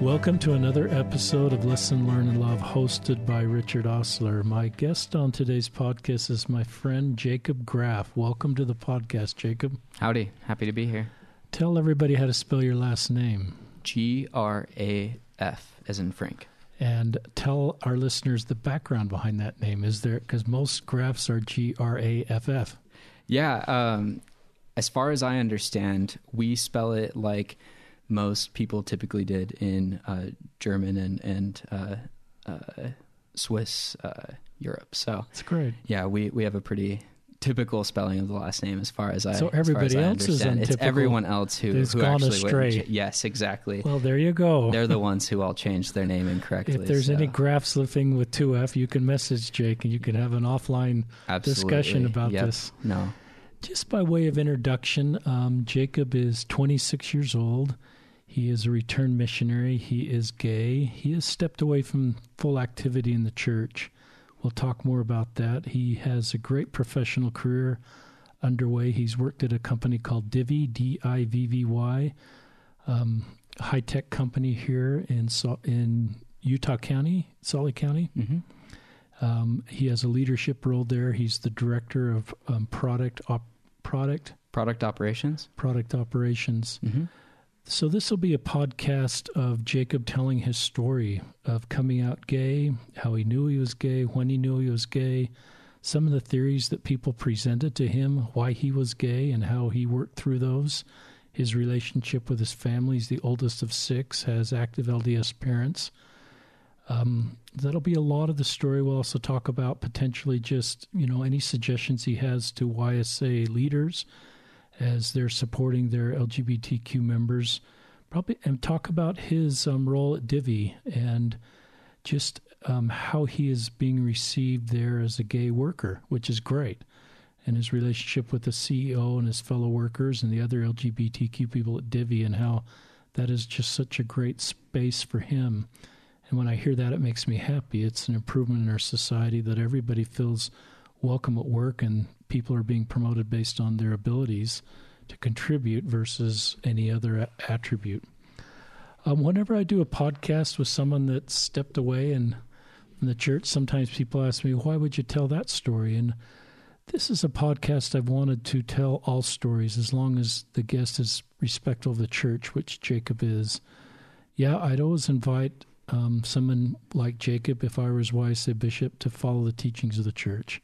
Welcome to another episode of Listen, Learn, and Love, hosted by Richard Ostler. My guest on today's podcast is my friend Jacob Graff. Welcome to the podcast, Jacob. Howdy. Happy to be here. Tell everybody how to spell your last name. G R A F, as in Frank. And tell our listeners the background behind that name. Is there, because most Graffs are G R A F F. Yeah. Um, as far as I understand, we spell it like most people typically did in uh, German and and uh, uh, Swiss uh, Europe. So That's great. yeah, we we have a pretty typical spelling of the last name as far as I So everybody as else is understand. It's everyone else who Who's who gone actually astray. Yes, exactly. Well, there you go. They're the ones who all changed their name incorrectly. if there's so any Graffs living with 2F, you can message Jake and you can have an offline discussion about Yep. this. No. Just by way of introduction, um, Jacob is 26 years old. He is a returned missionary. He is gay. He has stepped away from full activity in the church. We'll talk more about that. He has a great professional career underway. He's worked at a company called Divvy, D I V V Y, um, high tech company here in in Utah County, Salt County. hmm Um, he has a leadership role there. He's the director of um, product op- product Product operations. product operations. hmm So this will be a podcast of Jacob telling his story of coming out gay, how he knew he was gay, when he knew he was gay, some of the theories that people presented to him, why he was gay, and how he worked through those. His relationship with his family. He's the oldest of six, has active LDS parents. Um, that'll be a lot of the story. We'll also talk about potentially just you know any suggestions he has to YSA leaders as they're supporting their LGBTQ members. Probably and talk about his um, role at Divvy and just um, how he is being received there as a gay worker, which is great, and his relationship with the CEO and his fellow workers and the other LGBTQ people at Divvy, and how that is just such a great space for him. And when I hear that, it makes me happy. It's an improvement in our society that everybody feels welcome at work and people are being promoted based on their abilities to contribute versus any other a- attribute. Um, whenever I do a podcast with someone that stepped away and from the church, sometimes people ask me, why would you tell that story? And this is a podcast I've wanted to tell all stories as long as the guest is respectful of the church, which Jacob is. Yeah, I'd always invite um, someone like Jacob, if I were was YSA bishop, to follow the teachings of the church.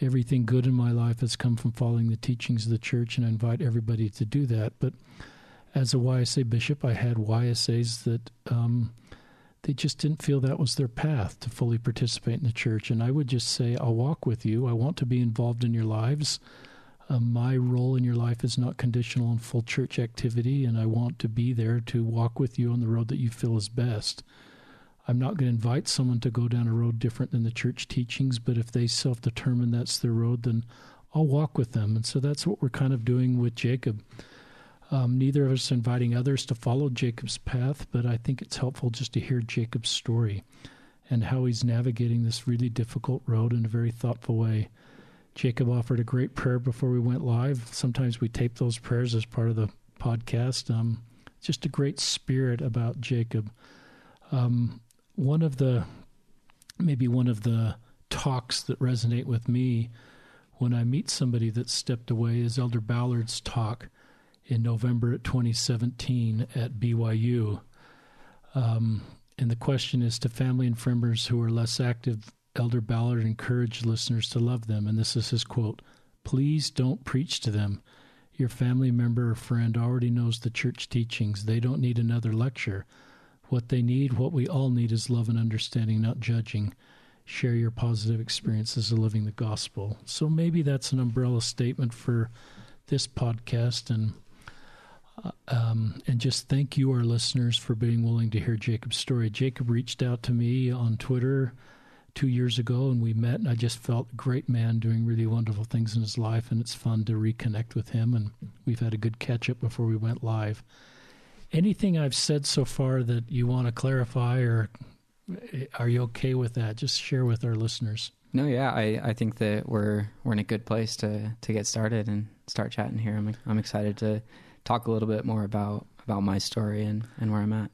Everything good in my life has come from following the teachings of the church, and I invite everybody to do that. But as a YSA bishop, I had YSAs that um, they just didn't feel that was their path to fully participate in the church. And I would just say, I'll walk with you. I want to be involved in your lives. Um, my role in your life is not conditional on full church activity, and I want to be there to walk with you on the road that you feel is best. I'm not going to invite someone to go down a road different than the church teachings, but if they self determine that's their road, then I'll walk with them. And so that's what we're kind of doing with Jacob. Um, neither of us inviting others to follow Jacob's path, but I think it's helpful just to hear Jacob's story and how he's navigating this really difficult road in a very thoughtful way. Jacob offered a great prayer before we went live. Sometimes we tape those prayers as part of the podcast. Um, just a great spirit about Jacob. Um, one of the, maybe one of the talks that resonate with me when I meet somebody that stepped away is Elder Ballard's talk in November 2017 at BYU. Um, and the question is to family and friends who are less active, Elder Ballard encouraged listeners to love them. And this is his quote Please don't preach to them. Your family member or friend already knows the church teachings. They don't need another lecture. What they need, what we all need, is love and understanding, not judging. Share your positive experiences of living the gospel. So maybe that's an umbrella statement for this podcast and uh, um, and just thank you, our listeners, for being willing to hear Jacob's story. Jacob reached out to me on Twitter two years ago, and we met. And I just felt a great man doing really wonderful things in his life, and it's fun to reconnect with him. And we've had a good catch up before we went live. Anything I've said so far that you want to clarify, or are you okay with that? Just share with our listeners. No, yeah, I, I think that we're we're in a good place to to get started and start chatting here. I'm I'm excited to talk a little bit more about about my story and and where I'm at.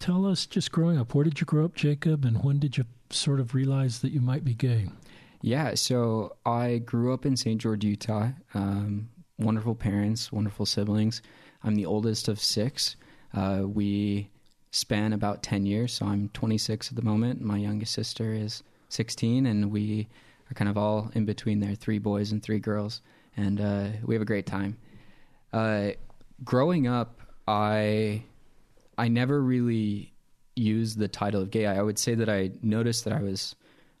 tell us just growing up, where did you grow up, Jacob, and when did you sort of realize that you might be gay? Yeah, so I grew up in St. George, Utah. Um, wonderful parents, wonderful siblings. I'm the oldest of six. Uh, we span about 10 years, so I'm 26 at the moment. My youngest sister is 16, and we are kind of all in between there three boys and three girls, and uh, we have a great time. Uh, growing up, I I never really used the title of gay. I would say that I noticed that I was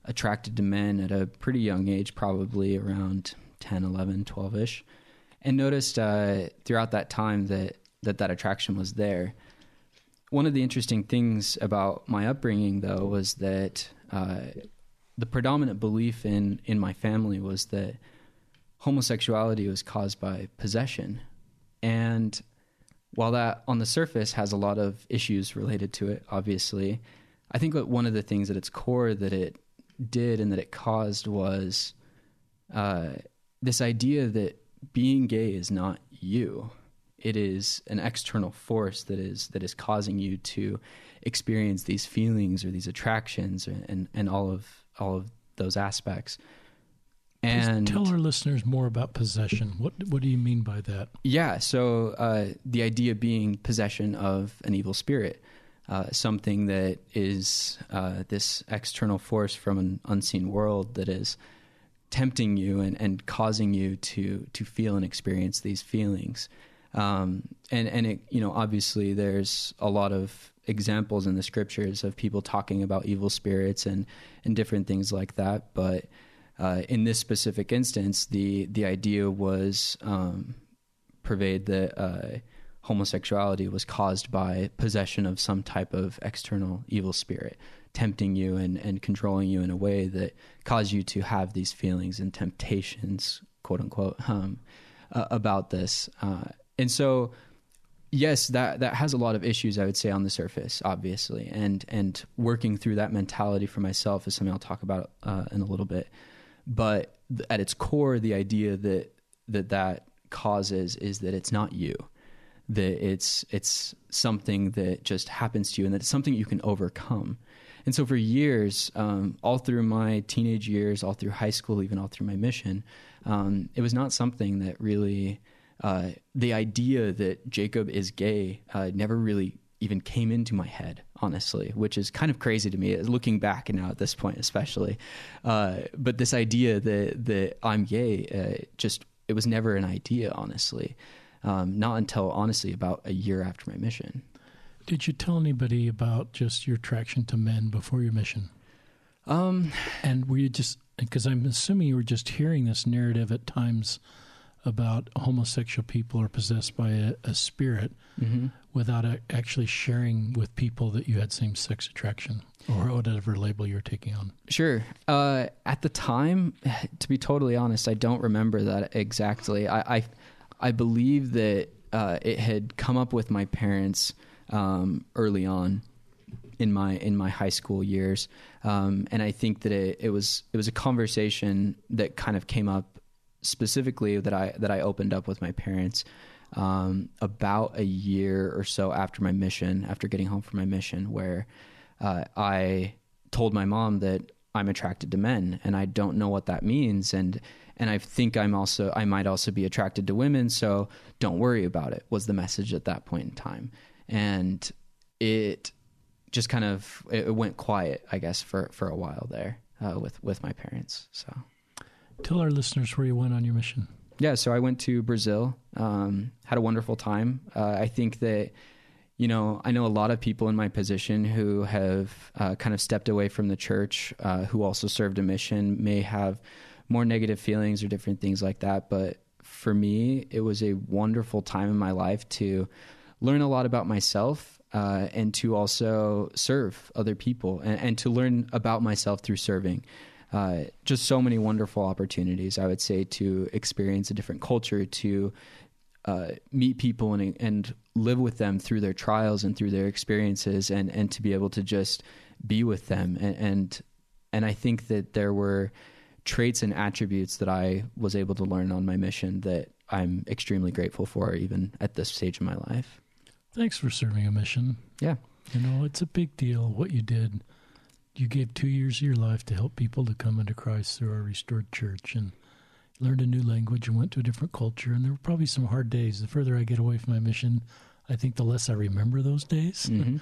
attracted to men at a pretty young age, probably around 10, 11, 12 ish, and noticed uh, throughout that time that, that that attraction was there. One of the interesting things about my upbringing, though, was that uh, the predominant belief in, in my family was that homosexuality was caused by possession. And while that on the surface has a lot of issues related to it, obviously, I think that one of the things at its core that it did and that it caused was uh, this idea that being gay is not you. It is an external force that is that is causing you to experience these feelings or these attractions and and all of all of those aspects. And Please tell our listeners more about possession. What what do you mean by that? Yeah, so uh, the idea being possession of an evil spirit uh, something that is uh, this external force from an unseen world that is tempting you and, and causing you to to feel and experience these feelings. Um, and and it, you know obviously there's a lot of examples in the scriptures of people talking about evil spirits and and different things like that. But uh, in this specific instance, the the idea was um, pervade that uh, homosexuality was caused by possession of some type of external evil spirit tempting you and, and controlling you in a way that caused you to have these feelings and temptations quote unquote um, uh, about this uh, and so yes that that has a lot of issues i would say on the surface obviously. And and working through that mentality for myself is something i'll talk about uh, in a little bit. But at its core the idea that that that causes is that it's not you. That it's it's something that just happens to you and that it's something you can overcome. And so for years, um, all through my teenage years, all through high school, even all through my mission, um, it was not something that really uh, the idea that Jacob is gay uh, never really even came into my head, honestly, which is kind of crazy to me, looking back now at this point, especially. Uh, but this idea that that I'm gay, uh, just it was never an idea, honestly um, not until honestly about a year after my mission. Did you tell anybody about just your attraction to men before your mission? Um, and were you just because I'm assuming you were just hearing this narrative at times about homosexual people are possessed by a, a spirit mm-hmm. without a, actually sharing with people that you had same sex attraction or whatever label you're taking on. Sure. Uh, at the time, to be totally honest, I don't remember that exactly. I, I I believe that uh, it had come up with my parents um, early on in my in my high school years, um, and I think that it, it was it was a conversation that kind of came up specifically that I that I opened up with my parents um, about a year or so after my mission, after getting home from my mission, where uh, I told my mom that I'm attracted to men and I don't know what that means and and I think I'm also I might also be attracted to women, so don't worry about it. Was the message at that point in time, and it just kind of it went quiet, I guess, for for a while there uh, with with my parents. So, tell our listeners where you went on your mission. Yeah, so I went to Brazil, um, had a wonderful time. Uh, I think that you know, I know a lot of people in my position who have uh, kind of stepped away from the church, uh, who also served a mission, may have more negative feelings or different things like that. But for me, it was a wonderful time in my life to learn a lot about myself uh, and to also serve other people and, and, to learn about myself through serving. Uh, just so many wonderful opportunities, I would say, to experience a different culture, to uh, meet people and, and live with them through their trials and through their experiences, and, and to be able to just be with them. And, and, and I think that there were traits and attributes that I was able to learn on my mission that I'm extremely grateful for, even at this stage of my life. Thanks for serving a mission. Yeah. You know, it's a big deal what you did. You gave two years of your life to help people to come into Christ through our restored church and learned a new language and went to a different culture. And there were probably some hard days. The further I get away from my mission, I think the less I remember those days. Mm-hmm.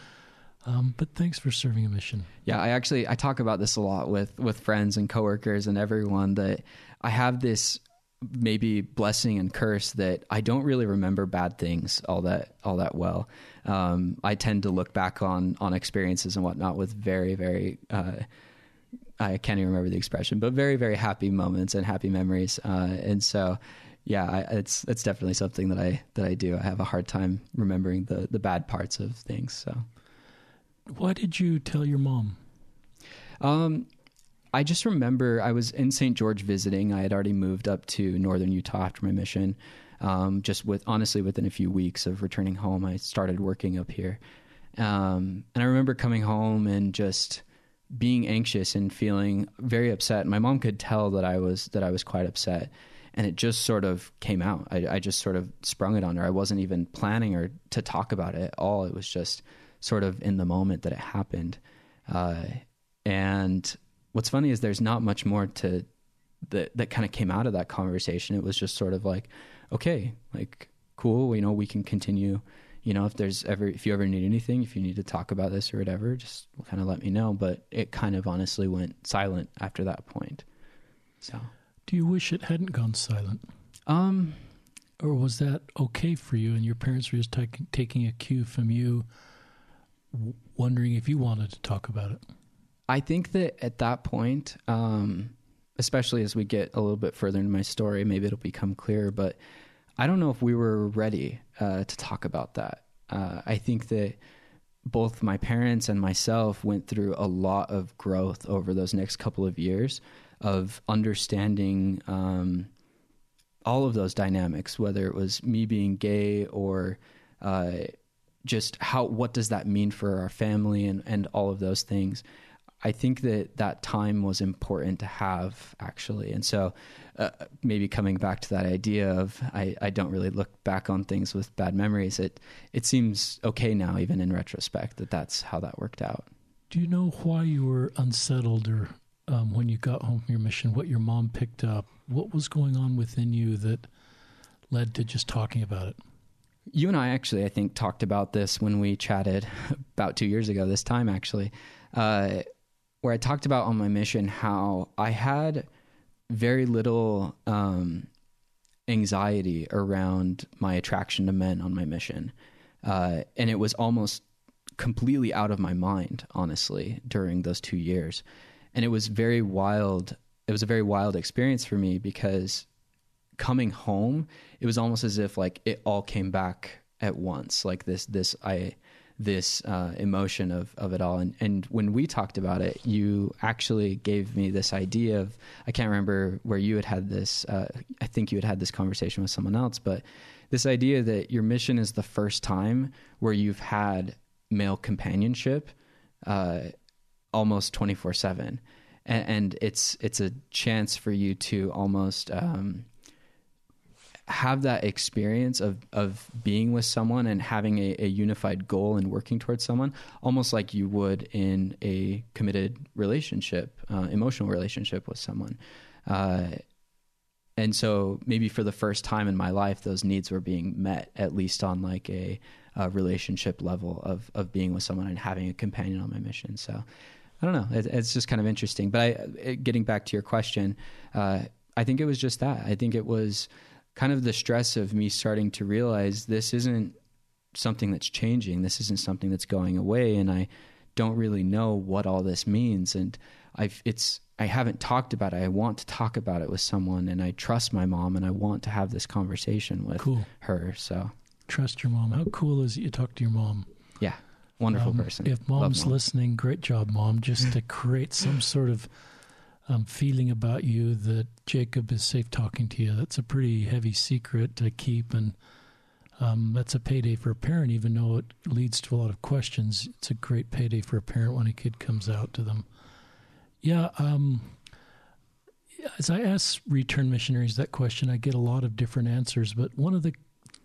Um, but thanks for serving a mission. Yeah, I actually I talk about this a lot with with friends and coworkers and everyone that I have this maybe blessing and curse that I don't really remember bad things all that all that well. Um, I tend to look back on on experiences and whatnot with very very uh, I can't even remember the expression, but very very happy moments and happy memories. Uh, and so, yeah, I, it's it's definitely something that I that I do. I have a hard time remembering the the bad parts of things. So, why did you tell your mom? Um, I just remember I was in St. George visiting. I had already moved up to northern Utah after my mission. Um, just with honestly, within a few weeks of returning home, I started working up here. Um, and I remember coming home and just being anxious and feeling very upset. My mom could tell that I was that I was quite upset, and it just sort of came out. I, I just sort of sprung it on her. I wasn't even planning or to talk about it at all. It was just sort of in the moment that it happened. Uh, and what's funny is there's not much more to that that kind of came out of that conversation. It was just sort of like, okay, like cool, you know, we can continue. You know, if there's ever if you ever need anything, if you need to talk about this or whatever, just kind of let me know. But it kind of honestly went silent after that point. So, do you wish it hadn't gone silent? Um, or was that okay for you, and your parents were just t- taking a cue from you, w- wondering if you wanted to talk about it? I think that at that point, um, especially as we get a little bit further into my story, maybe it'll become clearer. But I don't know if we were ready uh, to talk about that. Uh, I think that both my parents and myself went through a lot of growth over those next couple of years of understanding um, all of those dynamics, whether it was me being gay or uh, just how what does that mean for our family and, and all of those things. I think that that time was important to have actually. And so uh, maybe coming back to that idea of I, I don't really look back on things with bad memories. It, it seems okay now, even in retrospect, that that's how that worked out. Do you know why you were unsettled or um, when you got home from your mission, what your mom picked up? What was going on within you that led to just talking about it? You and I actually, I think, talked about this when we chatted about two years ago, this time actually. Uh, where I talked about on my mission how I had very little um, anxiety around my attraction to men on my mission. Uh, and it was almost completely out of my mind, honestly, during those two years. And it was very wild. It was a very wild experience for me because coming home, it was almost as if like it all came back at once. Like this, this, I, this uh, emotion of, of it all. And, and when we talked about it, you actually gave me this idea of, I can't remember where you had had this, uh, I think you had had this conversation with someone else, but this idea that your mission is the first time where you've had male companionship uh, almost 24 7. And, it's, it's a chance for you to almost, um, have that experience of of being with someone and having a, a, unified goal and working towards someone, almost like you would in a committed relationship, uh, emotional relationship with someone. Uh, and so maybe for the first time in my life, those needs were being met, at least on like a, a relationship level of of being with someone and having a companion on my mission. So. I don't know. It, it's just kind of interesting. But I, getting back to your question, uh, I think it was just that. I think it was kind of the stress of me starting to realize this isn't something that's changing. This isn't something that's going away, and I don't really know what all this means. And I've it's I haven't talked about it. I want to talk about it with someone, and I trust my mom, and I want to have this conversation with cool. her. So trust your mom. How cool is it you talk to your mom? Yeah, wonderful um, person. If mom's mom. listening, great job, mom. Just to create some sort of um, feeling about you that Jacob is safe talking to you. That's a pretty heavy secret to keep, and um, that's a payday for a parent, even though it leads to a lot of questions. It's a great payday for a parent when a kid comes out to them. Yeah, um, as I ask return missionaries that question, I get a lot of different answers, but one of the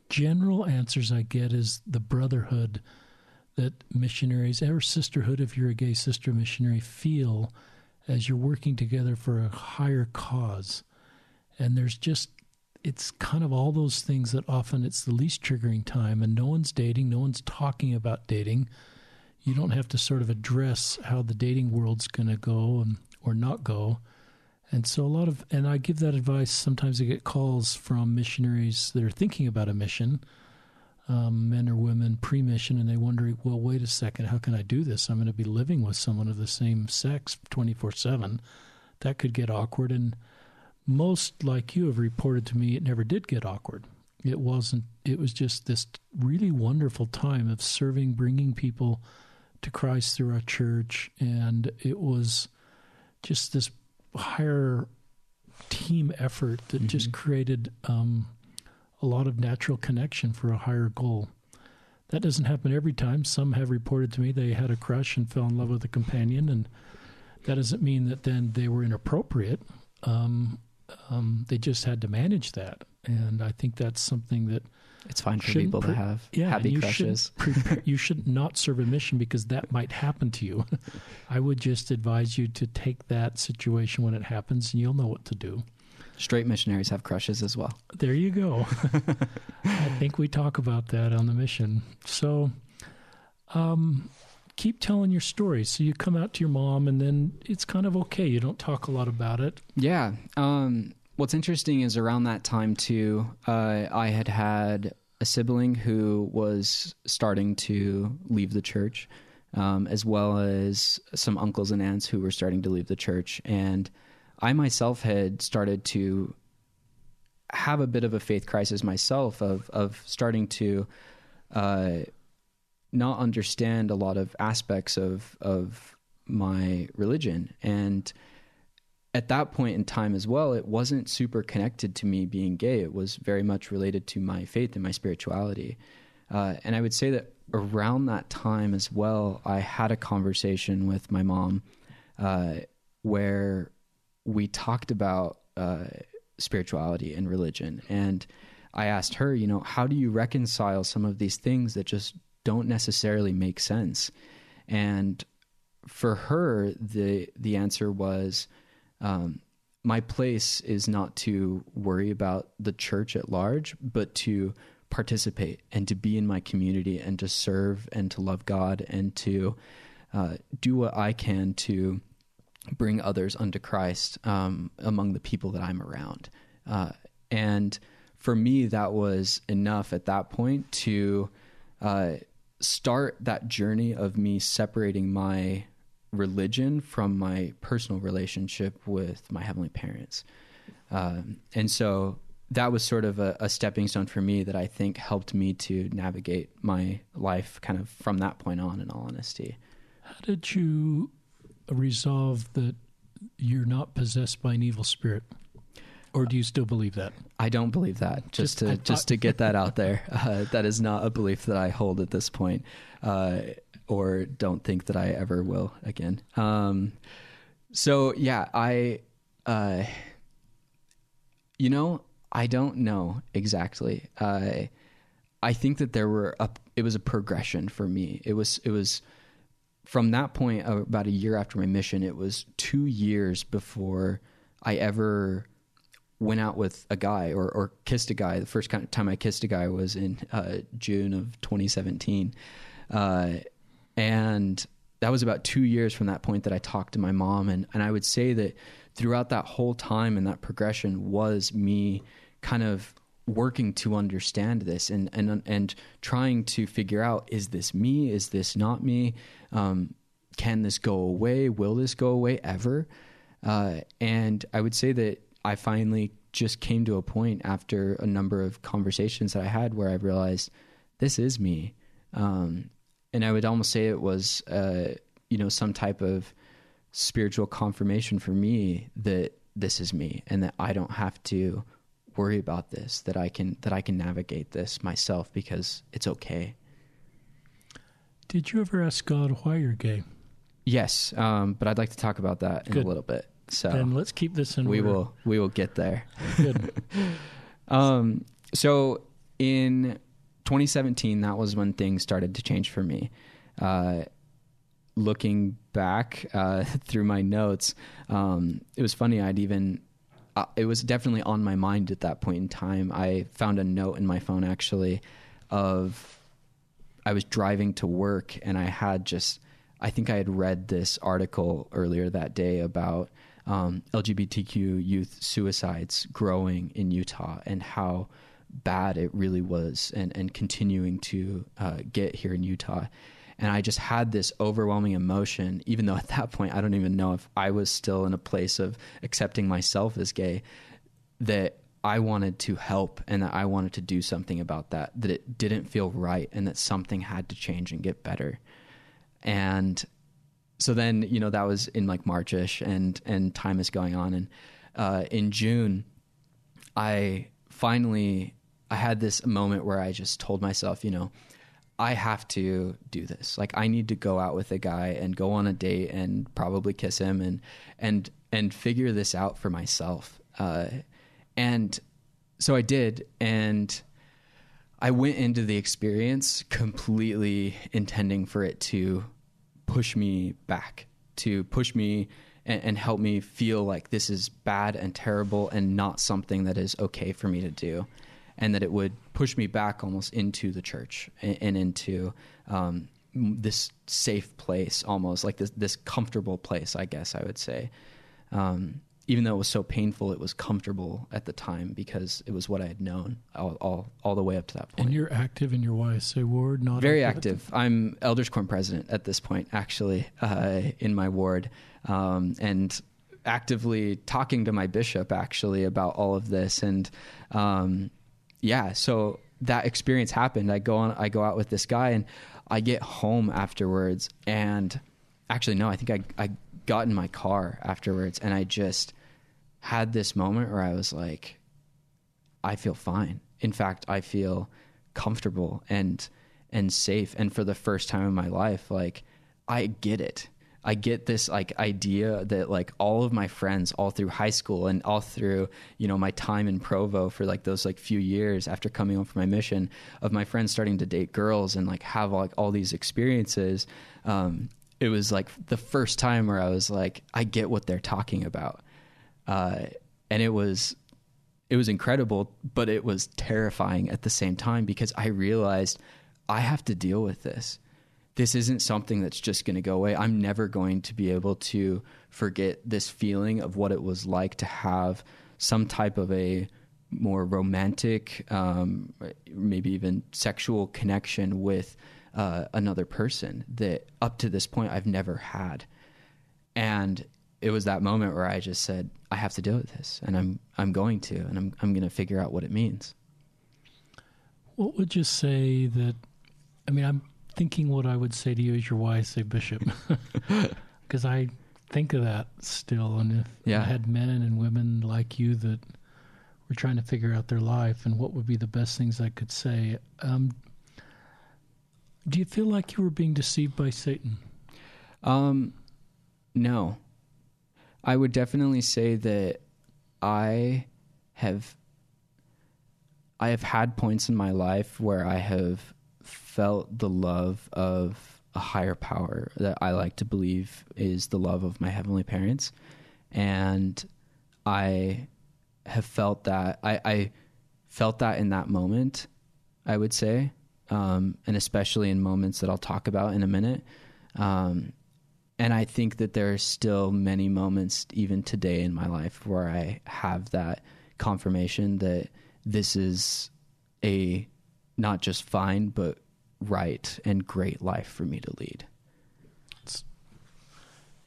general answers I get is the brotherhood that missionaries, or sisterhood, if you're a gay sister missionary, feel as you're working together for a higher cause. And there's just, it's kind of all those things that often it's the least triggering time, and no one's dating, no one's talking about dating. You don't have to sort of address how the dating world's going to go and, or not go. And so a lot of, and I give that advice. Sometimes I get calls from missionaries that are thinking about a mission, um, men or women pre-mission, and they wonder, well, wait a second, how can I do this? I'm going to be living with someone of the same sex 24/7. That could get awkward. And most, like you, have reported to me, it never did get awkward. It wasn't. It was just this really wonderful time of serving, bringing people to Christ through our church, and it was just this higher team effort that mm-hmm. just created um, a lot of natural connection for a higher goal. That doesn't happen every time. Some have reported to me they had a crush and fell in love with a companion, and that doesn't mean that then they were inappropriate. Um, um, they just had to manage that, and I think that's something that it's fine for people pre- to have yeah, happy you crushes. Prepare, you should not serve a mission because that might happen to you. I would just advise you to take that situation when it happens, and you'll know what to do. Straight missionaries have crushes as well. There you go. I think we talk about that on the mission. So, um, keep telling your story. So you come out to your mom, and then it's kind of okay. You don't talk a lot about it. Yeah. Um, what's interesting is around that time too, uh, I had had a sibling who was starting to leave the church, um, as well as some uncles and aunts who were starting to leave the church, and I myself had started to have a bit of a faith crisis myself of of starting to uh, not understand a lot of aspects of of my religion and at that point in time as well, it wasn't super connected to me being gay. It was very much related to my faith and my spirituality. Uh, and I would say that around that time as well, I had a conversation with my mom uh, where we talked about uh, spirituality and religion. And I asked her, you know, how do you reconcile some of these things that just don't necessarily make sense? And for her, the the answer was, um, my place is not to worry about the church at large, but to participate and to be in my community and to serve and to love God and to uh, do what I can to bring others unto Christ um, among the people that I'm around. Uh, and for me, that was enough at that point to uh, start that journey of me separating my religion from my personal relationship with my heavenly parents. Um, and so that was sort of a, a, stepping stone for me that I think helped me to navigate my life kind of from that point on, in all honesty. How did you resolve that you're not possessed by an evil spirit? Or do you still believe that? I don't believe that. Just, just to just to get that out there, uh, that is not a belief that I hold at this point. Uh, or don't think that I ever will again. Um, so yeah, I, uh, you know, I don't know exactly. Uh, I think that there were a, it was a progression for me. It was it was from that point uh, about a year after my mission. It was two years before I ever went out with a guy or, or kissed a guy. The first time I kissed a guy was in uh, June of 2017. Uh, and that was about two years from that point that I talked to my mom. And, and I would say that throughout that whole time and that progression was me kind of working to understand this and, and, and trying to figure out, is this me? Is this not me? Um, can this go away? Will this go away ever? Uh, and I would say that I finally just came to a point after a number of conversations that I had where I realized this is me. Um, and I would almost say it was, uh, you know, some type of spiritual confirmation for me that this is me and that I don't have to worry about this that I can that I can navigate this myself because it's okay. Did you ever ask God why you're gay? Yes, um, but I'd like to talk about that in a little bit. So then let's keep this in. We order. will we will get there. Good. um, so in 2017, that was when things started to change for me. uh, looking back uh, through my notes, um, it was funny. I'd even uh, it was definitely on my mind at that point in time. I found a note in my phone actually of I was driving to work and I had just I think I had read this article earlier that day about um, LGBTQ youth suicides growing in Utah and how bad it really was and, and continuing to uh, get here in Utah. And I just had this overwhelming emotion, even though at that point I don't even know if I was still in a place of accepting myself as gay, that I wanted to help and that I wanted to do something about that, that it didn't feel right and that something had to change and get better. And so then, you know, that was in like Marchish and, and time is going on. And uh, in June, I finally, I had this moment where I just told myself, you know, I have to do this. Like I need to go out with a guy and go on a date and probably kiss him and and and figure this out for myself. Uh, and so I did, and I went into the experience completely intending for it to push me back, to push me and, and help me feel like this is bad and terrible and not something that is okay for me to do and that it would push me back almost into the church and, and into um, this safe place, almost like this this comfortable place. I guess I would say. Um, even though it was so painful, it was comfortable at the time because it was what I had known all all, all the way up to that point. And you're active in your YSA ward, not very active. active. I'm elders quorum president at this point, actually, uh, in my ward, um, and actively talking to my bishop actually about all of this and um, yeah, so that experience happened. I go on, I go out with this guy, and I get home afterwards, and actually, no, I think I I got in my car afterwards, and I just had this moment where I was like, I feel fine. In fact, I feel comfortable and and safe, and for the first time in my life, like I get it. I get this like idea that like all of my friends all through high school and all through you know my time in Provo for like those like few years after coming home from my mission of my friends starting to date girls and like have like all these experiences. Um, it was like the first time where I was like, I get what they're talking about, uh, and it was it was incredible, but it was terrifying at the same time because I realized I have to deal with this this isn't something that's just going to go away. I'm never going to be able to forget this feeling of what it was like to have some type of a more romantic, um, maybe even sexual connection with uh, another person that up to this point I've never had. And it was that moment where I just said, I have to deal with this, and I'm I'm going to, and I'm I'm going to figure out what it means. What would you say that? I mean, I'm thinking what I would say to you as your wise YSA bishop, because I think of that still. And if yeah. I had men and women like you that were trying to figure out their life and what would be the best things I could say, um, do you feel like you were being deceived by Satan? Um, no. I would definitely say that I have I have had points in my life where I have felt the love of a higher power that I like to believe is the love of my heavenly parents. And I have felt that I, I felt that in that moment, I would say. Um, and especially in moments that I'll talk about in a minute. Um, and I think that there are still many moments, even today in my life, where I have that confirmation that this is a not just fine, but right and great life for me to lead.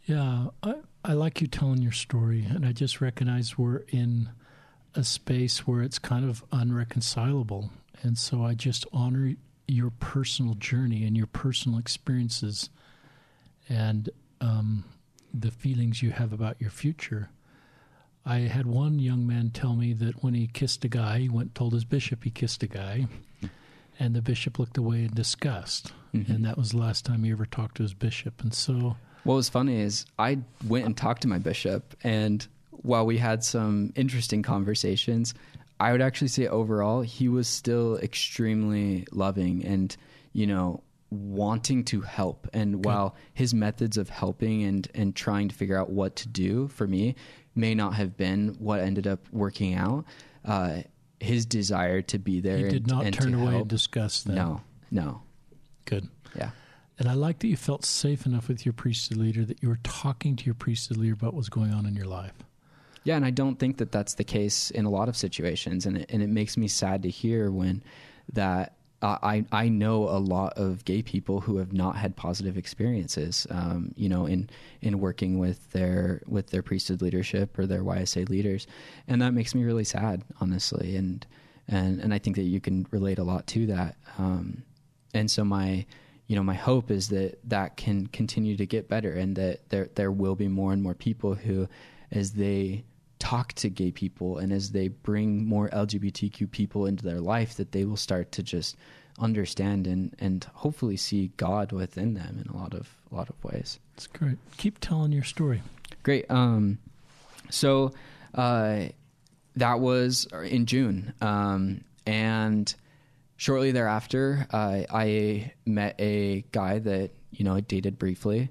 Yeah, I, I like you telling your story, and I just recognize we're in a space where it's kind of unreconcilable. And so I just honor your personal journey and your personal experiences and um, the feelings you have about your future. I had one young man tell me that when he kissed a guy, he went told his bishop he kissed a guy. And the bishop looked away in disgust. Mm-hmm. And that was the last time he ever talked to his bishop. And so. What was funny is I went and talked to my bishop, and while we had some interesting conversations, I would actually say overall he was still extremely loving and, you know, wanting to help and while his methods of helping and and trying to figure out what to do for me may not have been what ended up working out uh, his desire to be there He and, did not and turn away help, and discuss that. no no Good. yeah And I like that you felt safe enough with your priesthood leader that you were talking to your priesthood leader about what's going on in your life. Yeah, and I don't think that that's the case in a lot of situations, and it, and it makes me sad to hear when that I I know a lot of gay people who have not had positive experiences, um, you know, in in working with their with their priesthood leadership or their YSA leaders, and that makes me really sad, honestly, and and and I think that you can relate a lot to that, um, and so my you know my hope is that that can continue to get better and that there there will be more and more people who as they talk to gay people and as they bring more LGBTQ people into their life that they will start to just understand and and hopefully see God within them in a lot of a lot of ways. It's great. Keep telling your story. Great. Um, so uh, that was in June, um, and shortly thereafter, uh, I met a guy that you know I dated briefly,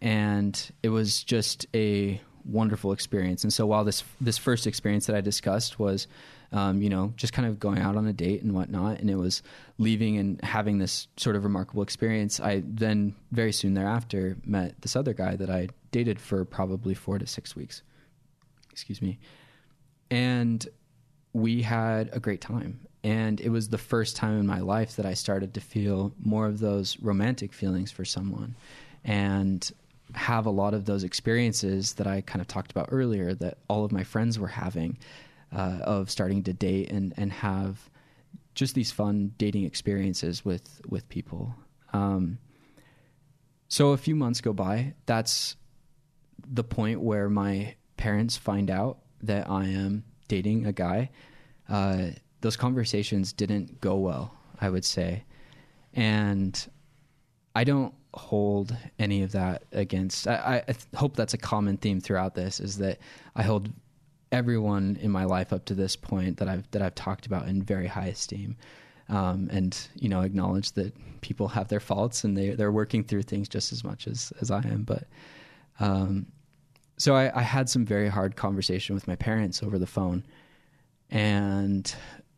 and it was just a wonderful experience. And so while this this first experience that I discussed was um, you know, just kind of going out on a date and whatnot. And it was leaving and having this sort of remarkable experience. I then very soon thereafter met this other guy that I dated for probably four to six weeks. Excuse me. And we had a great time. And it was the first time in my life that I started to feel more of those romantic feelings for someone and have a lot of those experiences that I kind of talked about earlier that all of my friends were having uh, of starting to date and, and have just these fun dating experiences with, with people. Um, so a few months go by. That's the point where my parents find out that I am dating a guy. Uh, those conversations didn't go well, I would say. And I don't hold any of that against. I, I hope that's a common theme throughout this is that I hold everyone in my life up to this point that I've that I've talked about in very high esteem, um, and you know acknowledge that people have their faults and they they're working through things just as much as as I am. But um, so I, I had some very hard conversation with my parents over the phone, and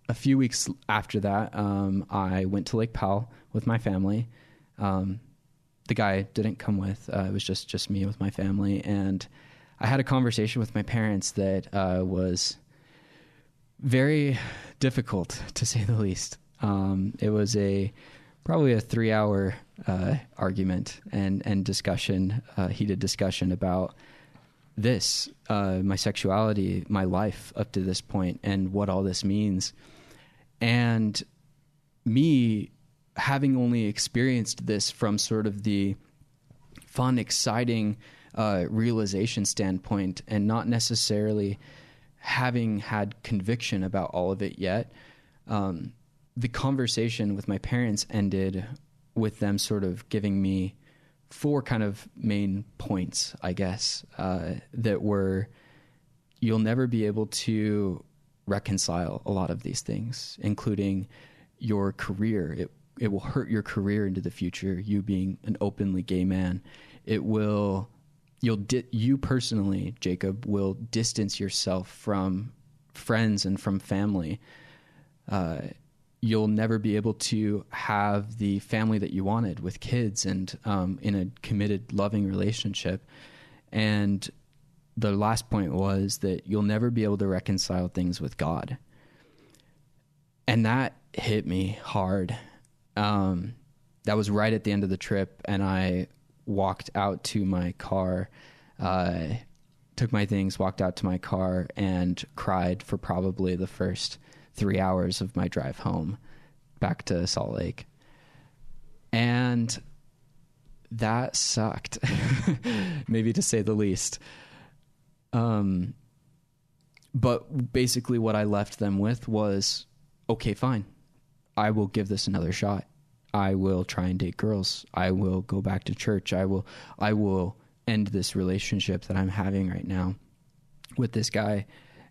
a few weeks after that, um, I went to Lake Powell with my family. Um, the guy didn't come with; uh, it was just just me with my family, and I had a conversation with my parents that uh, was very difficult, to say the least. Um, it was a probably a three-hour uh, argument and and discussion, uh, heated discussion about this, uh, my sexuality, my life up to this point, and what all this means, and me having only experienced this from sort of the fun, exciting uh, realization standpoint and not necessarily having had conviction about all of it yet. Um, the conversation with my parents ended with them sort of giving me four kind of main points, I guess, uh, that were you'll never be able to reconcile a lot of these things, including your career. It it will hurt your career into the future. You being an openly gay man, it will you'll di- you personally, Jacob, will distance yourself from friends and from family. Uh, you'll never be able to have the family that you wanted with kids and um, in a committed, loving relationship. And the last point was that you'll never be able to reconcile things with God. And that hit me hard. Um, that was right at the end of the trip, and I walked out to my car, uh, took my things, walked out to my car, and cried for probably the first three hours of my drive home back to Salt Lake. And that sucked, maybe to say the least. Um, but basically, what I left them with was okay, fine. I will give this another shot. I will try and date girls. I will go back to church. I will I will end this relationship that I'm having right now with this guy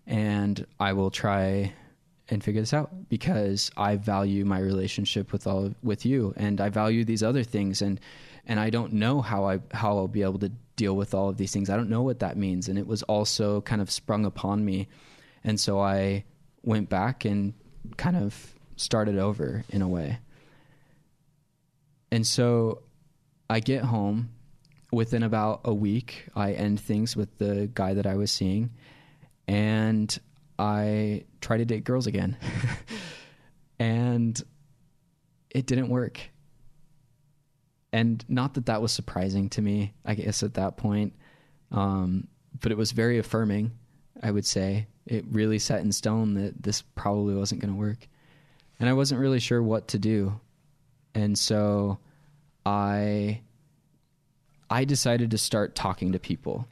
and I will try and figure this out because I value my relationship with all with you and I value these other things and and I don't know how I how I'll be able to deal with all of these things. I don't know what that means and it was also kind of sprung upon me. And so I went back and kind of started over in a way. And so I get home within about a week I end things with the guy that I was seeing and I try to date girls again. and it didn't work. And not that that was surprising to me, I guess, at that point. Um, but it was very affirming, I would say. It really set in stone that this probably wasn't going to work. And I wasn't really sure what to do. And so I I decided to start talking to people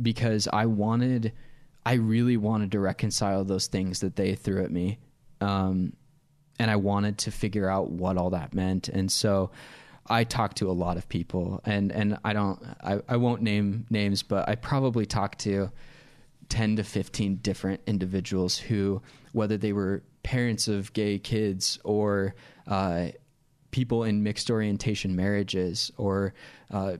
because I wanted I really wanted to reconcile those things that they threw at me. Um, and I wanted to figure out what all that meant. And so I talked to a lot of people and, and I don't, I, I won't name names, but I probably talked to 10 to 15 different individuals who, whether they were parents of gay kids or, uh, people in mixed orientation marriages or, uh,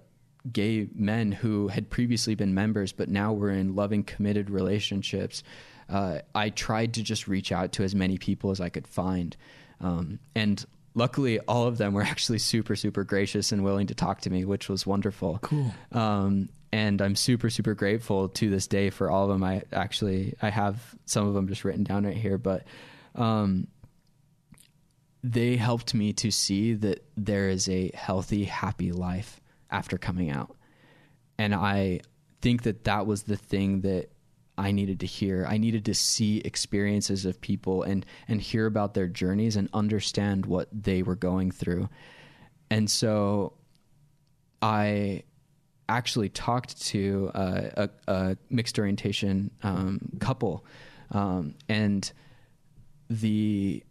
gay men who had previously been members but now were in loving, committed relationships. Uh, I tried to just reach out to as many people as I could find. Um, and luckily, all of them were actually super, super gracious and willing to talk to me, which was wonderful. Cool. Um, and I'm super, super grateful to this day for all of them. I actually, I have some of them just written down right here, but, um, they helped me to see that there is a healthy, happy life after coming out. And I think that that was the thing that I needed to hear. I needed to see experiences of people and and hear about their journeys and understand what they were going through. And so I actually talked to a, a, a mixed orientation um, couple, um, and the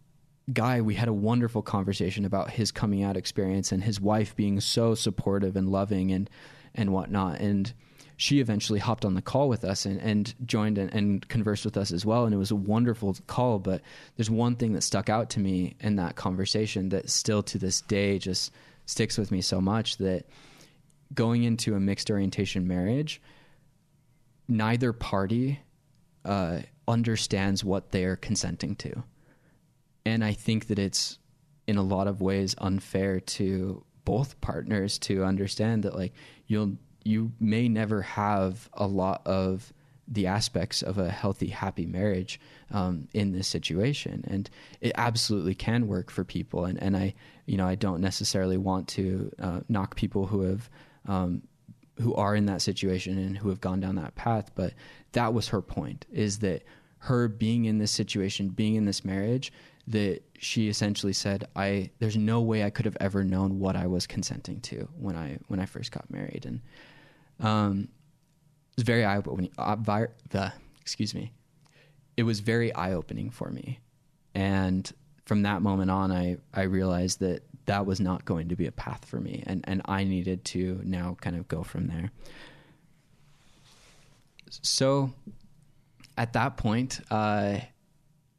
guy, we had a wonderful conversation about his coming out experience and his wife being so supportive and loving and and whatnot. And she eventually hopped on the call with us and, and joined and, and, conversed with us as well. And it was a wonderful call. But there's one thing that stuck out to me in that conversation that still to this day just sticks with me so much that going into a mixed orientation marriage, neither party uh, understands what they're consenting to. And I think that it's in a lot of ways unfair to both partners to understand that like you'll you may never have a lot of the aspects of a healthy, happy marriage um, in this situation, and it absolutely can work for people. And and I, you know, I don't necessarily want to uh, knock people who have um, who are in that situation and who have gone down that path, but that was her point: is that her being in this situation, being in this marriage, that she essentially said, "I there's no way I could have ever known what I was consenting to when I when I first got married," and um, it was very eye opening. Uh, the excuse me, it was very eye opening for me, and from that moment on, I I realized that that was not going to be a path for me, and and I needed to now kind of go from there. So, at that point, uh,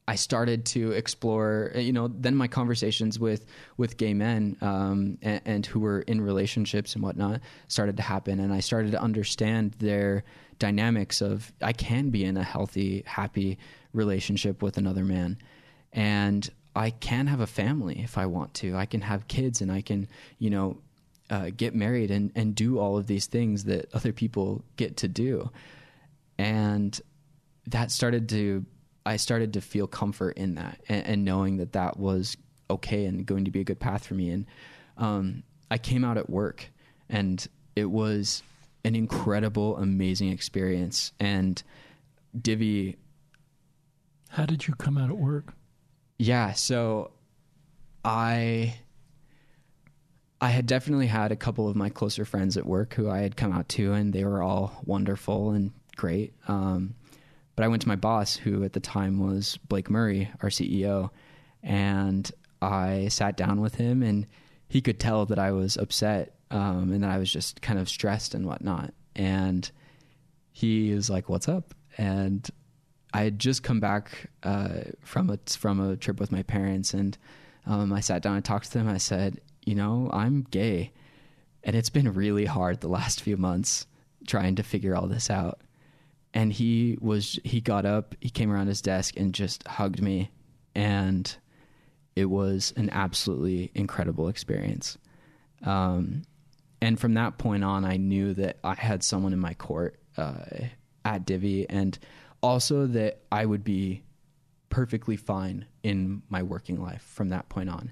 I started to explore, you know, then my conversations with with gay men um, and, and, who were in relationships and whatnot started to happen, and I started to understand their dynamics of I can be in a healthy, happy relationship with another man, and I can have a family if I want to. I can have kids, and I can, you know, uh, get married and and do all of these things that other people get to do, and that started to I started to feel comfort in that and, and, knowing that that was okay and going to be a good path for me. And um, I came out at work, and it was an incredible, amazing experience. And Divvy, how did you come out at work? Yeah, so I I had definitely had a couple of my closer friends at work who I had come out to, and they were all wonderful and great. Um, but I went to my boss, who at the time was Blake Murray, our CEO, and I sat down with him, and he could tell that I was upset um, and that I was just kind of stressed and whatnot. And he was like, "What's up?" And I had just come back uh, from a from a trip with my parents, and um, I sat down and talked to them. I said, you know, I'm gay, and it's been really hard the last few months trying to figure all this out. And he was he got up, he came around his desk and just hugged me, and it was an absolutely incredible experience. Um, and from that point on, I knew that I had someone in my court uh, at Divvy, and also that I would be perfectly fine in my working life from that point on.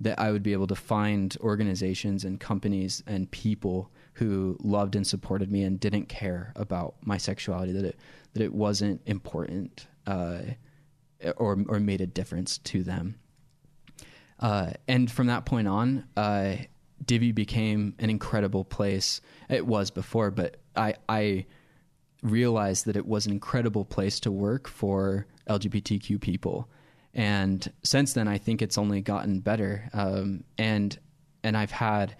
That I would be able to find organizations and companies and people who loved and supported me and didn't care about my sexuality. That it that it wasn't important uh, or or made a difference to them. Uh, and from that point on, uh, Divvy became an incredible place. It was before, but I I realized that it was an incredible place to work for LGBTQ people. And since then, I think it's only gotten better. Um, and and I've had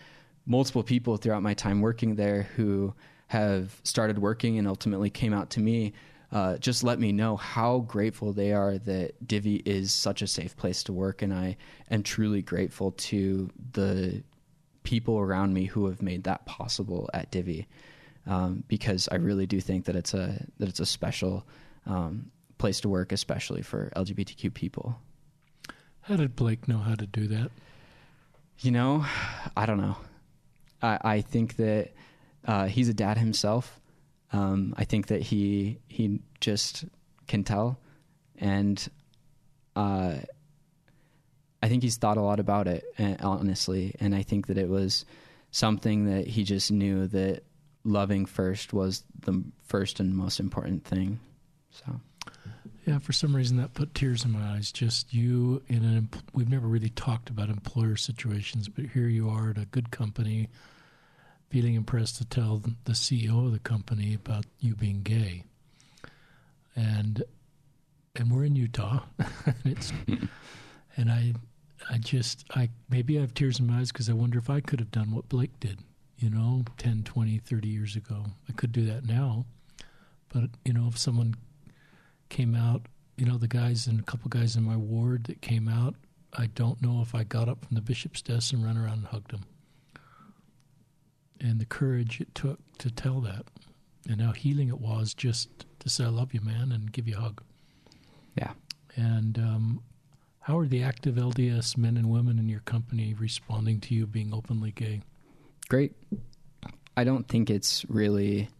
multiple people throughout my time working there who have started working and ultimately came out to me. Uh, just let me know how grateful they are that Divvy is such a safe place to work, and I am truly grateful to the people around me who have made that possible at Divvy um, because I really do think that it's a that it's a special um, place to work, especially for LGBTQ people. How did Blake know how to do that? You know, I don't know. I, I think that uh, he's a dad himself. Um, I think that he he just can tell, and uh, I think he's thought a lot about it, eh, honestly. And I think that it was something that he just knew that loving first was the first and most important thing. So, yeah, for some reason that put tears in my eyes. Just you in an we've never really talked about employer situations, but here you are at a good company, feeling impressed to tell the CEO of the company about you being gay, and and we're in Utah, and it's and I I just I maybe I have tears in my eyes because I wonder if I could have done what Blake did you know, 10, 20, 30 years ago. I could do that now. But, you know, if someone came out, you know, the guys and a couple guys in my ward that came out, I don't know if I got up from the bishop's desk and ran around and hugged them. And the courage it took to tell that, and how healing it was just to say, I love you, man, and give you a hug. Yeah. And um, how are the active LDS men and women in your company responding to you being openly gay? great. I don't think it's really.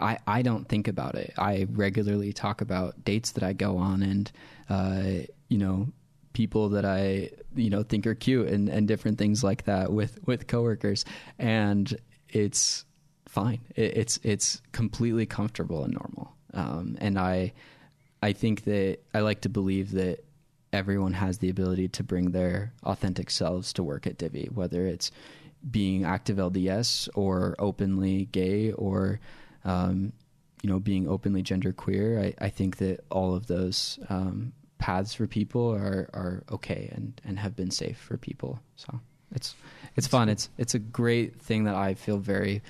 I, I don't think about it. I regularly talk about dates that I go on and, uh, you know, people that I, you know, think are cute and, and different things like that with, with coworkers. And it's fine. It, it's, it's completely comfortable and normal. Um, and I, I think that I like to believe that everyone has the ability to bring their authentic selves to work at Divvy, whether it's, being active LDS or openly gay or um, you know being openly genderqueer. I, I think that all of those um, paths for people are are okay and and have been safe for people. So it's it's fun. It's it's a great thing that I feel very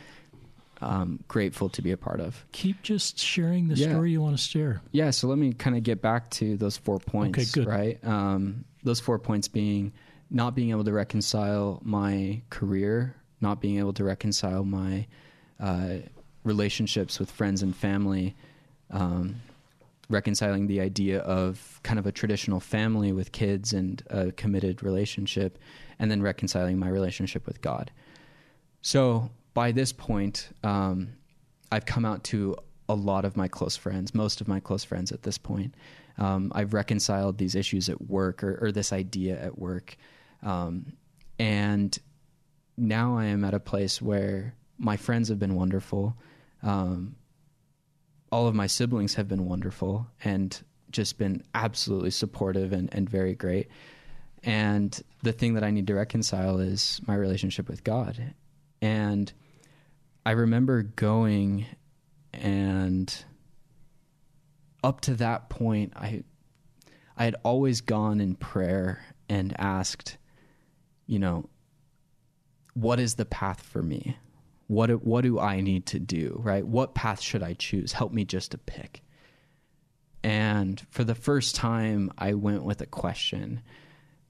um, grateful to be a part of. Keep just sharing the yeah. story you want to share. Yeah. So let me kind of get back to those four points. Okay. Good. Right. Um, those four points being not being able to reconcile my career, not being able to reconcile my uh, relationships with friends and family, um, reconciling the idea of kind of a traditional family with kids and a committed relationship, and then reconciling my relationship with God. So by this point, um, I've come out to a lot of my close friends, most of my close friends at this point. Um, I've reconciled these issues at work or, or this idea at work. Um, and now I am at a place where my friends have been wonderful. Um, all of my siblings have been wonderful and just been absolutely supportive and, and very great. And the thing that I need to reconcile is my relationship with God. And I remember going and up to that point I I had always gone in prayer and asked you know, what is the path for me? What what do I need to do, right? What path should I choose? Help me just to pick. And for the first time, I went with a question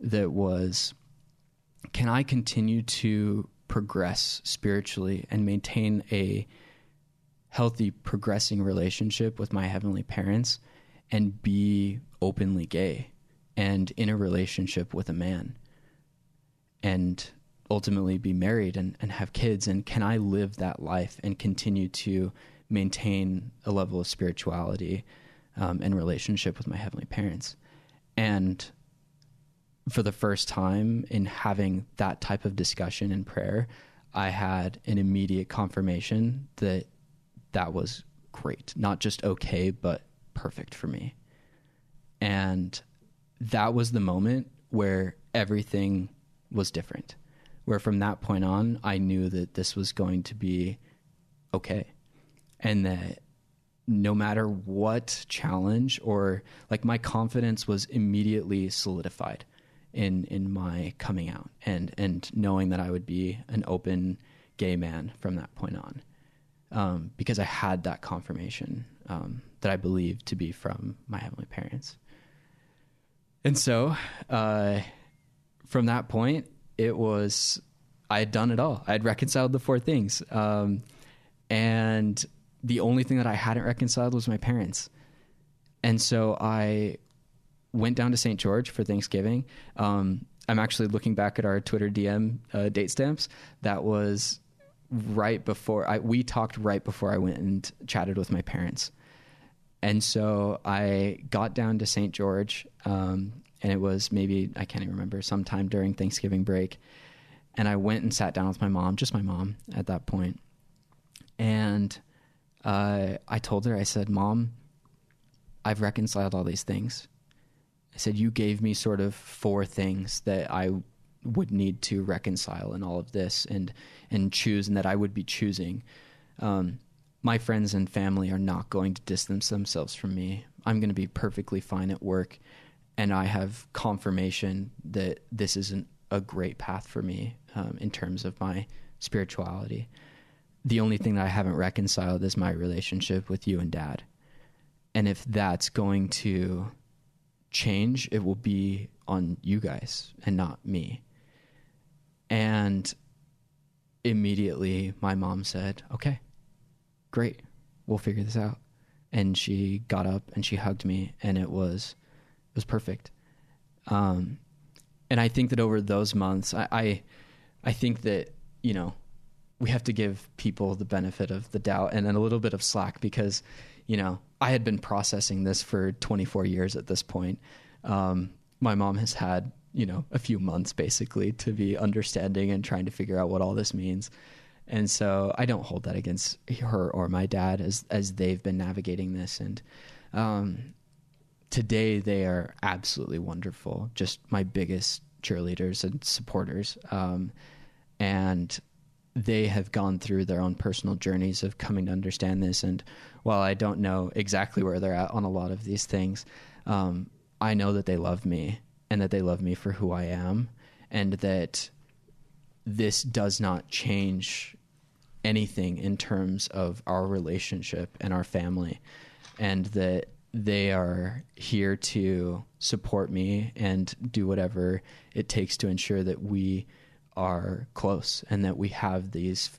that was Can I continue to progress spiritually and maintain a healthy, progressing relationship with my heavenly parents and be openly gay and in a relationship with a man and ultimately be married and, and have kids? And can I live that life and continue to maintain a level of spirituality um, and relationship with my heavenly parents? And for the first time in having that type of discussion in prayer, I had an immediate confirmation that that was great, not just okay, but perfect for me. And that was the moment where everything was different. Where from that point on, I knew that this was going to be okay. And that no matter what challenge or like my confidence was immediately solidified in in my coming out and and knowing that I would be an open gay man from that point on um, because I had that confirmation um, that I believed to be from my heavenly parents and so uh, from that point it was I had done it all I had reconciled the four things um, and the only thing that I hadn't reconciled was my parents and so I went down to St. George for Thanksgiving. Um, I'm actually looking back at our Twitter DM uh, date stamps. That was right before I, we talked right before I went and chatted with my parents. And so I got down to St. George, um, and it was maybe, I can't even remember, sometime during Thanksgiving break. And I went and sat down with my mom, just my mom at that point. And uh, I told her, I said, Mom, I've reconciled all these things. I said, You gave me sort of four things that I would need to reconcile in all of this and, and choose, and that I would be choosing. Um, my friends and family are not going to distance themselves from me. I'm going to be perfectly fine at work. And I have confirmation that this isn't a great path for me um, in terms of my spirituality. The only thing that I haven't reconciled is my relationship with you and dad. And if that's going to change, it will be on you guys and not me. And immediately my mom said, Okay, great, we'll figure this out. And she got up and she hugged me and it was it was perfect. Um and I think that over those months I, I I think that, you know, we have to give people the benefit of the doubt and, and a little bit of slack because, you know, I had been processing this for 24 years at this point. Um, my mom has had, you know, a few months basically to be understanding and trying to figure out what all this means. And so I don't hold that against her or my dad as as they've been navigating this. And um, today they are absolutely wonderful. Just my biggest cheerleaders and supporters. Um, and they have gone through their own personal journeys of coming to understand this. And while I don't know exactly where they're at on a lot of these things, um, I know that they love me and that they love me for who I am, and that this does not change anything in terms of our relationship and our family, and that they are here to support me and do whatever it takes to ensure that we are close and that we have these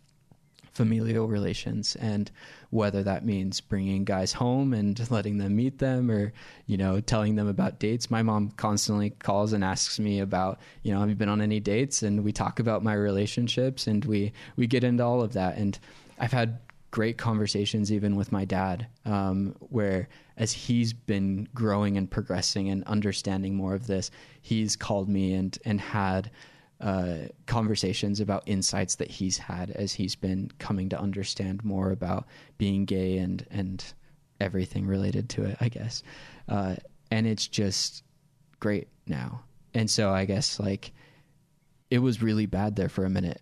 familial relations. And whether that means bringing guys home and letting them meet them or you know telling them about dates my mom constantly calls and asks me about you know have you been on any dates? And we talk about my relationships and we we get into all of that. And i've had great conversations even with my dad um, where as he's been growing and progressing and understanding more of this he's called me and and had uh, conversations about insights that he's had as he's been coming to understand more about being gay and and everything related to it, I guess. Uh, and it's just great now. And so I guess like it was really bad there for a minute,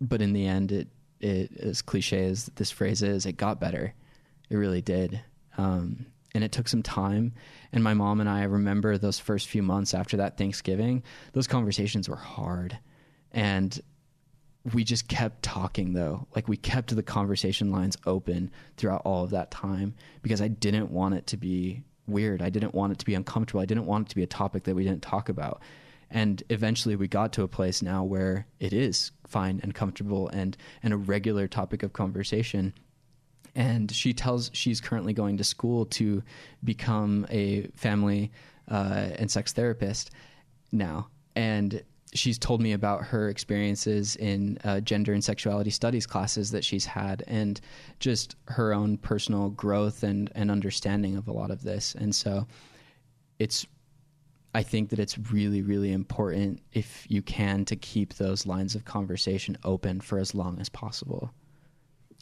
but in the end, it it as cliche as this phrase is, it got better. It really did. Um, and it took some time. And my mom and I remember those first few months after that Thanksgiving, those conversations were hard. And we just kept talking though. Like we kept the conversation lines open throughout all of that time because I didn't want it to be weird. I didn't want it to be uncomfortable. I didn't want it to be a topic that we didn't talk about. And eventually we got to a place now where it is fine and comfortable and, and a regular topic of conversation. And she tells she's currently going to school to become a family uh, and sex therapist now. And she's told me about her experiences in uh, gender and sexuality studies classes that she's had and just her own personal growth and, and understanding of a lot of this. And so it's, I think that it's really, really important if you can to keep those lines of conversation open for as long as possible.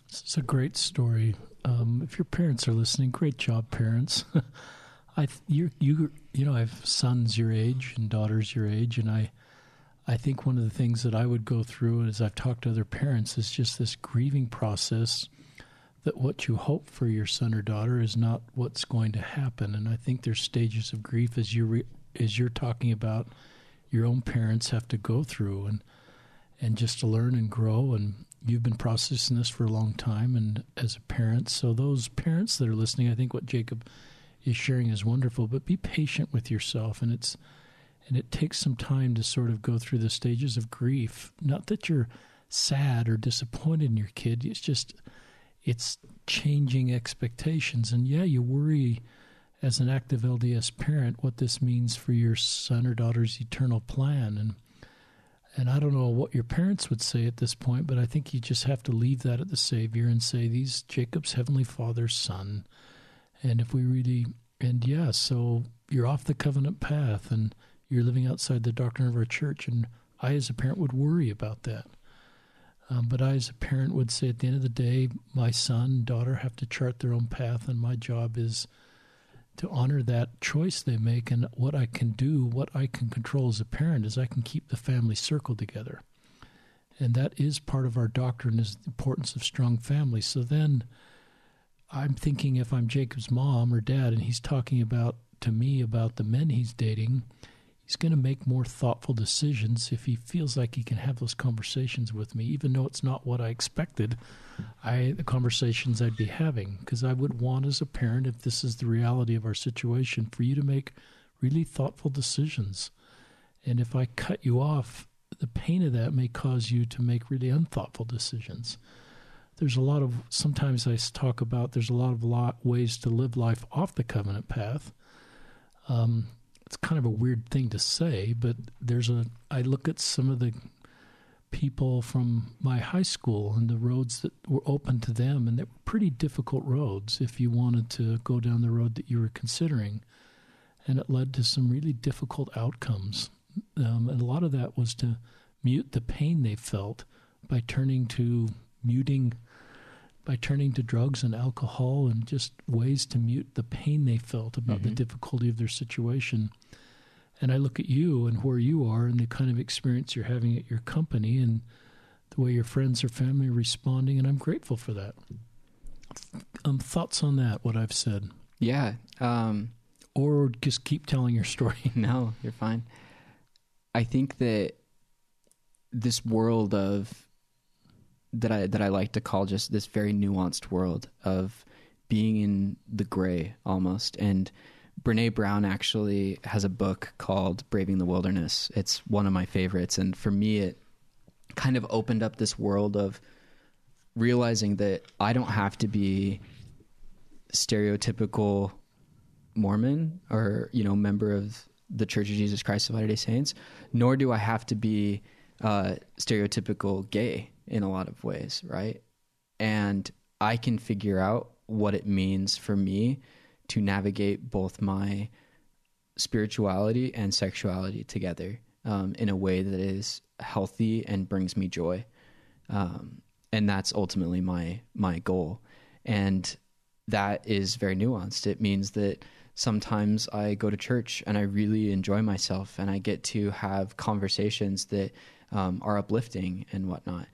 It's a great story. Um, if your parents are listening, great job, parents. I you you you know I have sons your age and daughters your age, and I I think one of the things that I would go through as I've talked to other parents is just this grieving process that what you hope for your son or daughter is not what's going to happen. And I think there's stages of grief as you re, as you're talking about your own parents have to go through and and just to learn and grow and you've been processing this for a long time and as a parent so those parents that are listening i think what jacob is sharing is wonderful but be patient with yourself and it's and it takes some time to sort of go through the stages of grief. Not that you're sad or disappointed in your kid, it's just it's changing expectations. And yeah, you worry as an active LDS parent what this means for your son or daughter's eternal plan. And and I don't know what your parents would say at this point, but I think you just have to leave that at the Savior and say, These Jacob's Heavenly Father's son. And if we really and yeah, so you're off the covenant path and you're living outside the doctrine of our church. And I, as a parent, would worry about that. Um, but I, as a parent, would say at the end of the day, my son, daughter have to chart their own path, and my job is to honor that choice they make. And what I can do, what I can control as a parent, is I can keep the family circle together. And that is part of our doctrine is the importance of strong families. So then I'm thinking if I'm Jacob's mom or dad and he's talking about to me about the men he's dating, he's going to make more thoughtful decisions if he feels like he can have those conversations with me, even though it's not what I expected. I the conversations I'd be having because I would want as a parent, if this is the reality of our situation, for you to make really thoughtful decisions. And if I cut you off, the pain of that may cause you to make really unthoughtful decisions. There's a lot of sometimes I talk about there's a lot of lot ways to live life off the covenant path. Um, it's kind of a weird thing to say, but there's a. I look at some of the people from my high school and the roads that were open to them, and they were pretty difficult roads if you wanted to go down the road that you were considering. And it led to some really difficult outcomes. Um, and a lot of that was to mute the pain they felt by turning to muting by turning to drugs and alcohol and just ways to mute the pain they felt about mm-hmm. the difficulty of their situation. And I look at you and where you are and the kind of experience you're having at your company and the way your friends or family are responding, and I'm grateful for that. Um, thoughts on that? What I've said? Yeah. Um, or just keep telling your story. no, you're fine. I think that this world of that I that I like to call just this very nuanced world of being in the gray almost. And Brene Brown actually has a book called Braving the Wilderness. It's one of my favorites, and for me, it kind of opened up this world of realizing that I don't have to be stereotypical Mormon or you know member of the Church of Jesus Christ of Latter Day Saints, nor do I have to be uh, stereotypical gay in a lot of ways, right? And I can figure out what it means for me to navigate both my spirituality and sexuality together um, in a way that is healthy and brings me joy. Um, and that's ultimately my my goal. And that is very nuanced. It means that sometimes I go to church and I really enjoy myself and I get to have conversations that um, are uplifting and whatnot.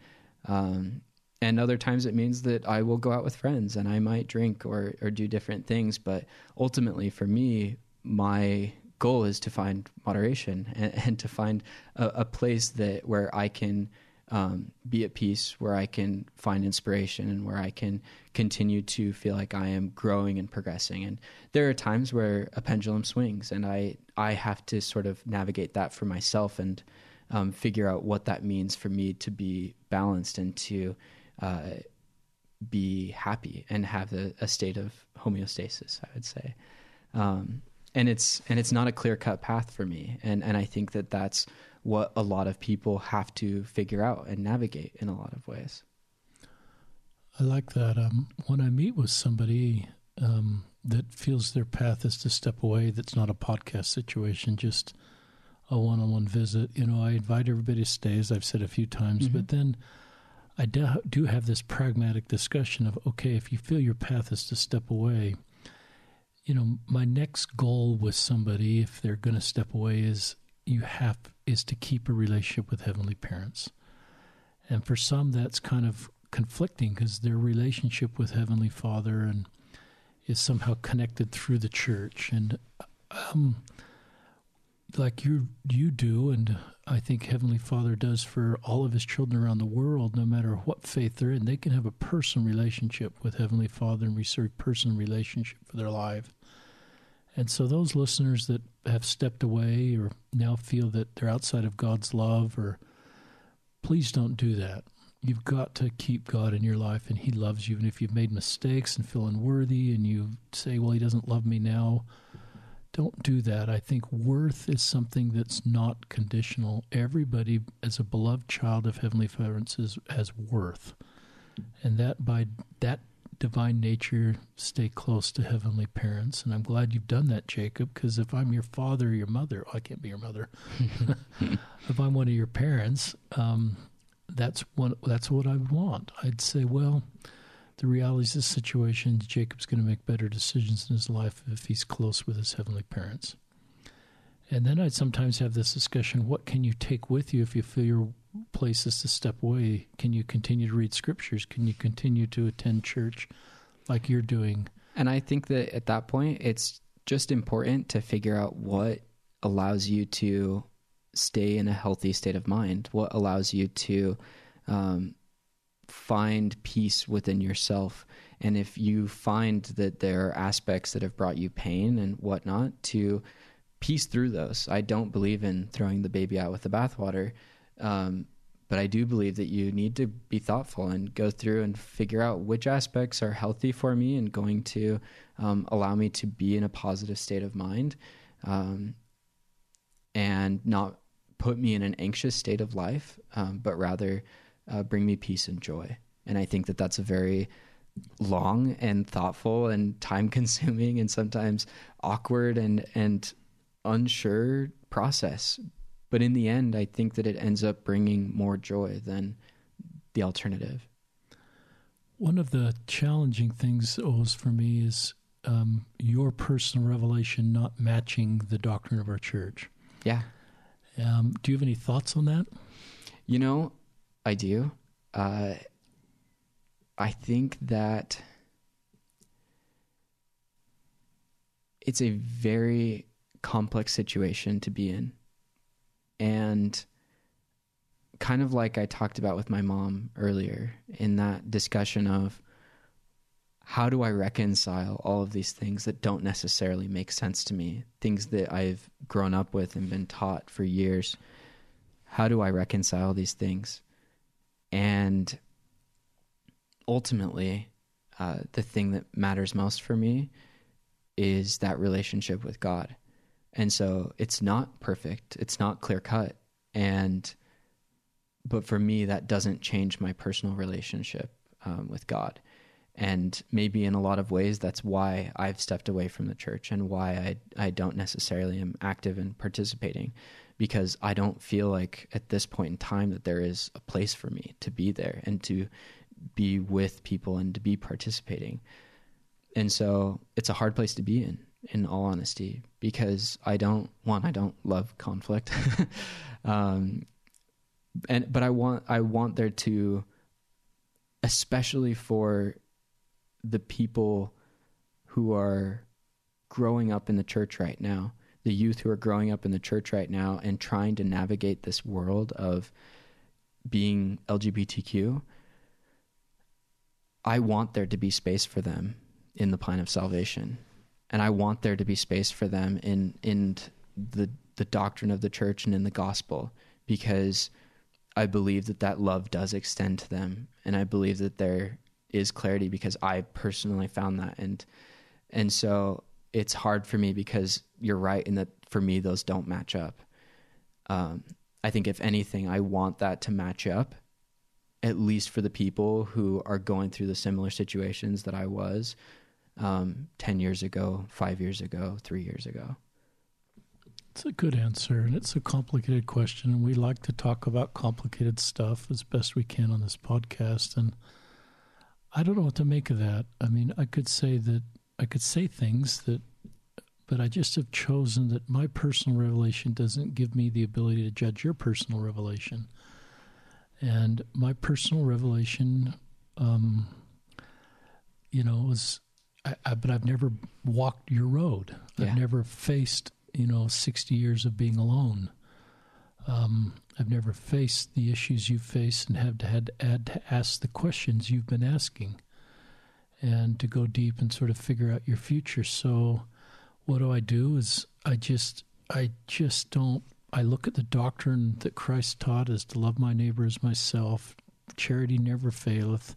Um, and other times it means that I will go out with friends and I might drink or, or do different things. But ultimately, for me, my goal is to find moderation and, and to find a, a, place that where I can um, be at peace, where I can find inspiration, and where I can continue to feel like I am growing and progressing. And there are times where a pendulum swings, and I I have to sort of navigate that for myself and um, figure out what that means for me to be balanced and to uh, be happy and have a, a, state of homeostasis. I would say. Um, and it's and it's not a clear cut path for me and and I think that that's what a lot of people have to figure out and navigate in a lot of ways. I like that. Um, when I meet with somebody um, that feels their path is to step away, that's not a podcast situation, just a one on one visit, you know, I invite everybody to stay, as I've said a few times, mm-hmm. but then I do have this pragmatic discussion of okay, if you feel your path is to step away, you know, my next goal with somebody, if they're going to step away, is you have is to keep a relationship with heavenly parents. And for some, that's kind of conflicting because their relationship with Heavenly Father and is somehow connected through the church. And um, like you you do, and I think Heavenly Father does for all of His children around the world, no matter what faith they're in, they can have a personal relationship with Heavenly Father and receive personal relationship for their life. And so, those listeners that have stepped away or now feel that they're outside of God's love, or please don't do that. You've got to keep God in your life, and He loves you. And if you've made mistakes and feel unworthy, and you say, "Well, He doesn't love me now," don't do that. I think worth is something that's not conditional. Everybody, as a beloved child of Heavenly Father, has worth, and that by that divine nature, stay close to heavenly parents. And I'm glad you've done that, Jacob, because if I'm your father or your mother, oh, I can't be your mother. if I'm one of your parents, um, that's one. That's what I would want. I'd say, well, the reality of this situation, Jacob's going to make better decisions in his life if he's close with his heavenly parents. And then I'd sometimes have this discussion what can you take with you if you feel your place is to step away? Can you continue to read scriptures? Can you continue to attend church like you're doing? And I think that at that point, it's just important to figure out what allows you to stay in a healthy state of mind, what allows you to um, find peace within yourself. And if you find that there are aspects that have brought you pain and whatnot, to piece through those. I don't believe in throwing the baby out with the bathwater. Um, but I do believe that you need to be thoughtful and go through and figure out which aspects are healthy for me and going to um, allow me to be in a positive state of mind um, and not put me in an anxious state of life, um, but rather uh, bring me peace and joy. And I think that that's a very long and thoughtful and time consuming and sometimes awkward and, and unsure process. But in the end, I think that it ends up bringing more joy than the alternative. One of the challenging things, Oz, for me is um, your personal revelation not matching the doctrine of our church. Yeah. Um, do you have any thoughts on that? You know, I do. Uh, I think that it's a very complex situation to be in. And kind of like I talked about with my mom earlier in that discussion of how do I reconcile all of these things that don't necessarily make sense to me, things that I've grown up with and been taught for years. How do I reconcile these things? And ultimately, uh, the thing that matters most for me is that relationship with God. And so it's not perfect, it's not clear cut. And, but for me, that doesn't change my personal relationship um, with God. And maybe in a lot of ways, that's why I've stepped away from the church and why I, I don't necessarily am active in participating because I don't feel like at this point in time that there is a place for me to be there and to be with people and to be participating. And so it's a hard place to be in in all honesty, because I don't one, I don't love conflict. um, and but I want I want there to especially for the people who are growing up in the church right now, the youth who are growing up in the church right now and trying to navigate this world of being LGBTQ, I want there to be space for them in the plan of salvation. And I want there to be space for them in in the the doctrine of the church and in the gospel because I believe that that love does extend to them and I believe that there is clarity because I personally found that and and so it's hard for me because you're right in that for me those don't match up. Um, I think if anything, I want that to match up, at least for the people who are going through the similar situations that I was um, ten years ago, five years ago, three years ago. It's a good answer, and it's a complicated question. And we like to talk about complicated stuff as best we can on this podcast. And I don't know what to make of that. I mean, I could say that I could say things that, but I just have chosen that my personal revelation doesn't give me the ability to judge your personal revelation. And my personal revelation, um, you know, was, I, I, but I've never walked your road. Yeah. I've never faced, you know, 60 years of being alone. Um, I've never faced the issues you face and have to, had to, had to ask the questions you've been asking and to go deep and sort of figure out your future. So what do I do is I just I just don't I look at the doctrine that Christ taught as to love my neighbor as myself, charity never faileth.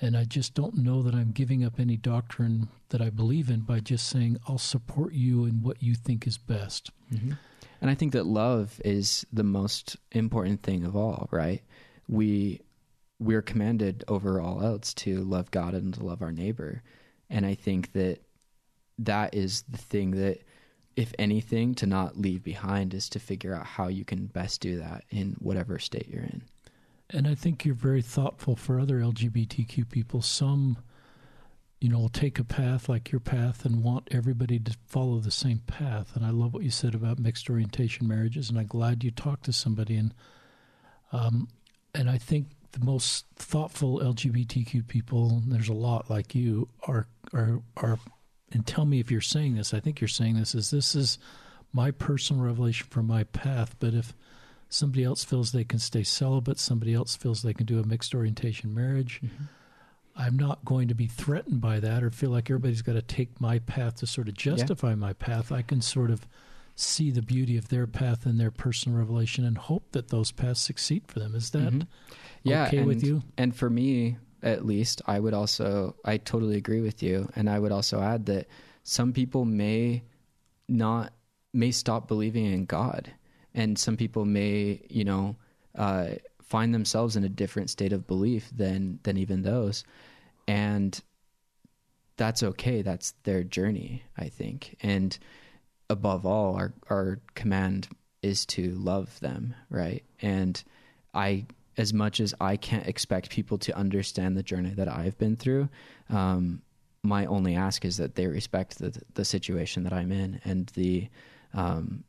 And I just don't know that I'm giving up any doctrine that I believe in by just saying, I'll support you in what you think is best. Mm-hmm. And I think that love is the most important thing of all, right? We we're commanded over all else to love God and to love our neighbor. And I think that that is the thing that, if anything, to not leave behind is to figure out how you can best do that in whatever state you're in. And I think you're very thoughtful for other LGBTQ people. Some, you know, will take a path like your path and want everybody to follow the same path. And I love what you said about mixed orientation marriages. And I'm glad you talked to somebody. And um, and I think the most thoughtful LGBTQ people, there's a lot like you, are are are and tell me if you're saying this. I think you're saying this is this is my personal revelation from my path, but if somebody else feels they can stay celibate, somebody else feels they can do a mixed orientation marriage, mm-hmm. I'm not going to be threatened by that or feel like everybody's got to take my path to sort of justify yeah. my path. I can sort of see the beauty of their path and their personal revelation and hope that those paths succeed for them. Is that mm-hmm. Yeah, okay and, with you? And for me, at least, I would also, I totally agree with you. And I would also add that some people may not, may stop believing in God. And some people may, you know, uh, find themselves in a different state of belief than, than even those. And that's okay. That's their journey, I think. And, above all, our our command is to love them, right? And I, as much as I can't expect people to understand the journey that I've been through, um, my only ask is that they respect the the situation that I'm in and the um,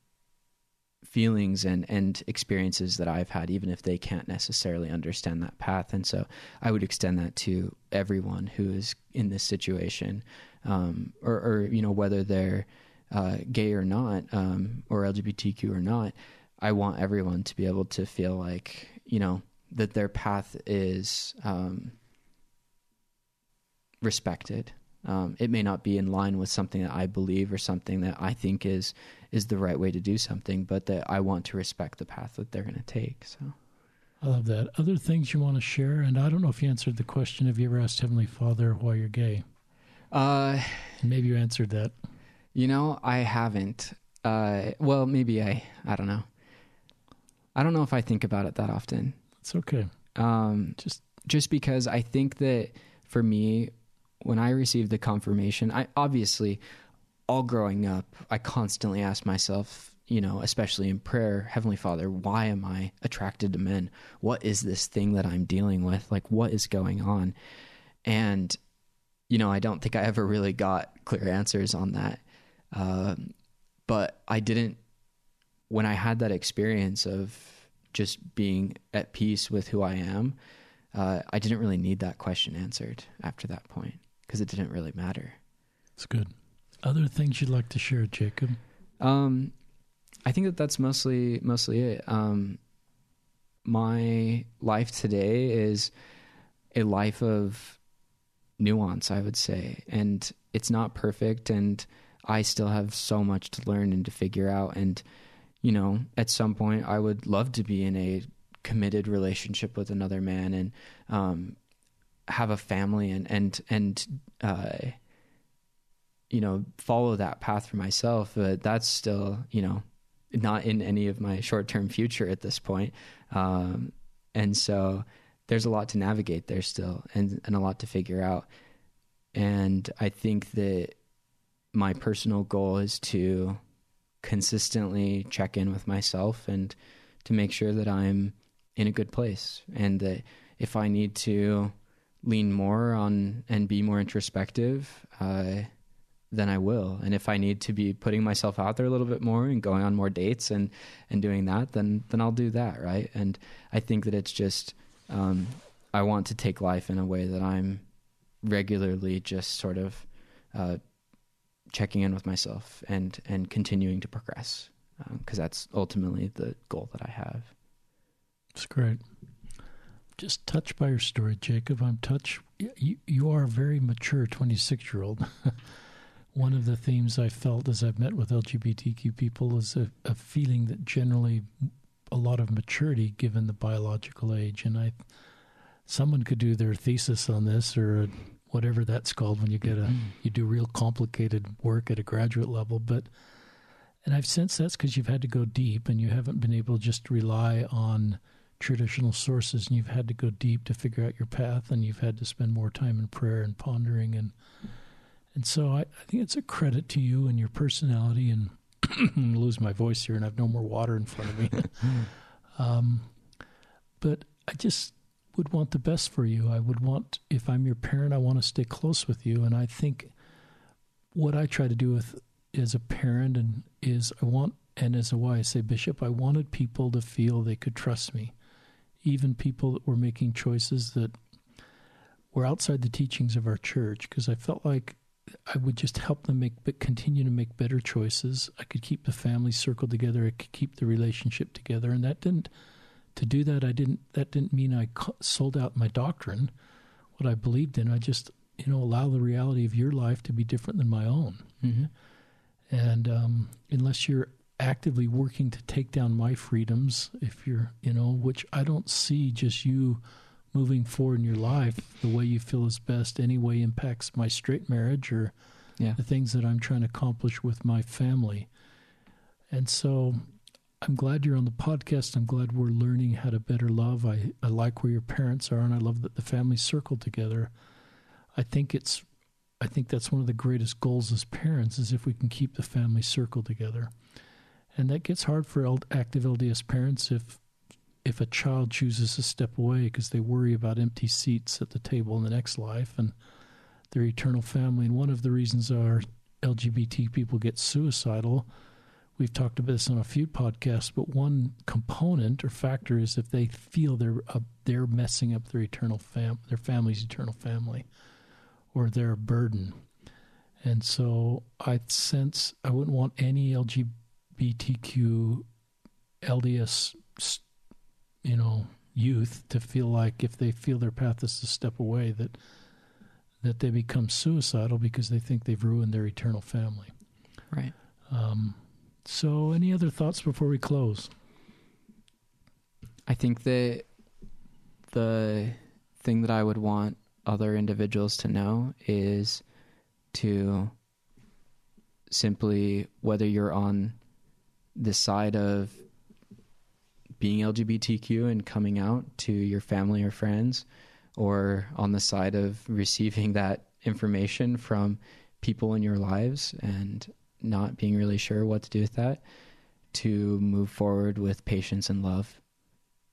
feelings and and experiences that I've had, even if they can't necessarily understand that path. And so, I would extend that to everyone who is in this situation, um, or, or you know whether they're uh, gay or not, um, or LGBTQ or not, I want everyone to be able to feel like, you know, that their path is um, respected. Um, it may not be in line with something that I believe or something that I think is is the right way to do something, but that I want to respect the path that they're going to take. So, I love that. Other things you want to share, and I don't know if you answered the question. Have you ever asked Heavenly Father why you're gay? Uh, maybe you answered that. You know, I haven't. Uh, well, maybe I. I don't know. I don't know if I think about it that often. It's okay. Um, just just because I think that for me, when I received the confirmation, I obviously, all growing up, I constantly asked myself, you know, especially in prayer, Heavenly Father, why am I attracted to men? What is this thing that I'm dealing with? Like, what is going on? And, you know, I don't think I ever really got clear answers on that. Um, but I didn't, when I had that experience of just being at peace with who I am, uh, I didn't really need that question answered after that point because it didn't really matter. It's good. Other things you'd like to share, Jacob? Um, I think that that's mostly mostly it. Um, my life today is a life of nuance, I would say. And it's not perfect and I still have so much to learn and to figure out and you know, at some point I would love to be in a committed relationship with another man and um, have a family and and and uh, you know follow that path for myself. But that's still you know not in any of my short-term future at this point. Um, and so there's a lot to navigate there still and, and a lot to figure out. And i think that my personal goal is to consistently check in with myself and to make sure that i'm in a good place and that if i need to lean more on and be more introspective uh, then I will. And if I need to be putting myself out there a little bit more and going on more dates and and doing that, then then I'll do that, right? And I think that it's just um, I want to take life in a way that I'm regularly just sort of uh, checking in with myself and and continuing to progress because um, that's ultimately the goal that I have. It's great. Just touched by your story, Jacob. I'm touched. You you are a very mature 26 year old. one of the themes I felt as I've met with LGBTQ people is a, a, feeling that generally a lot of maturity given the biological age. And I, someone could do their thesis on this or whatever that's called when you get a, mm-hmm. you do real complicated work at a graduate level. But, and I've sensed that's because you've had to go deep and you haven't been able to just rely on traditional sources and you've had to go deep to figure out your path and you've had to spend more time in prayer and pondering and, and so I, I think it's a credit to you and your personality. And I'm gonna lose my voice here, and I have no more water in front of me. um, but I just would want the best for you. I would want, if I'm your parent, I want to stay close with you. And I think what I try to do with as a parent and is I want, and as a YSA bishop, I wanted people to feel they could trust me, even people that were making choices that were outside the teachings of our church, because I felt like I would just help them make, but continue to make better choices. I could keep the family circle together. I could keep the relationship together, and that didn't. To do that, I didn't. That didn't mean I sold out my doctrine, what I believed in. I just, you know, allow the reality of your life to be different than my own. Mm-hmm. And um, unless you're actively working to take down my freedoms, if you're, you know, which I don't see just you moving forward in your life, the way you feel is best, anyway impacts my straight marriage or yeah. the things that I'm trying to accomplish with my family. And so I'm glad you're on the podcast. I'm glad we're learning how to better love. I, I like where your parents are, and I love that the family circle together. I think it's I think that's one of the greatest goals as parents is if we can keep the family circle together. And that gets hard for active LDS parents if if a child chooses to step away because they worry about empty seats at the table in the next life and their eternal family. And one of the reasons our LGBT people get suicidal, we've talked about this on a few podcasts, but one component or factor is if they feel they're uh, they're messing up their eternal fam their family's eternal family, or they're a burden. And so I sense I wouldn't want any LGBTQ LDS you know, youth to feel like if they feel their path is to step away that that they become suicidal because they think they've ruined their eternal family. Right. Um, so, any other thoughts before we close? I think that the thing that I would want other individuals to know is to simply, whether you're on the side of being LGBTQ and coming out to your family or friends, or on the side of receiving that information from people in your lives and not being really sure what to do with that, to move forward with patience and love.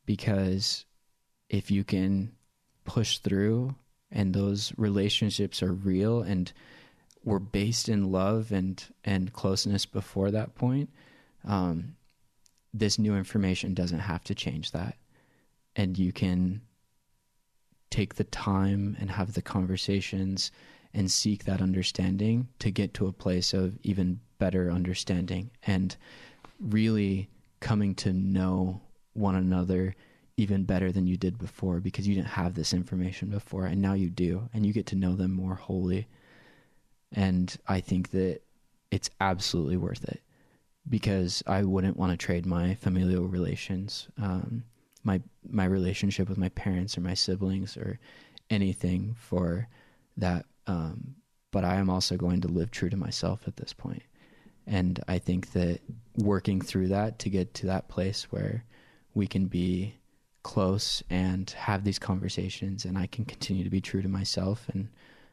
Because if you can push through and those relationships are real and were based in love and, and closeness before that point, um, this new information doesn't have to change that. And you can take the time and have the conversations and seek that understanding to get to a place of even better understanding and really coming to know one another even better than you did before because you didn't have this information before and now you do and you get to know them more wholly. And i think that it's absolutely worth it because i wouldn't want to trade my familial relations um, my my relationship with my parents or my siblings or anything for that um, but i am also going to live true to myself at this point. and i think that working through that to get to that place where we can be close and have these conversations and I can continue to be true to myself and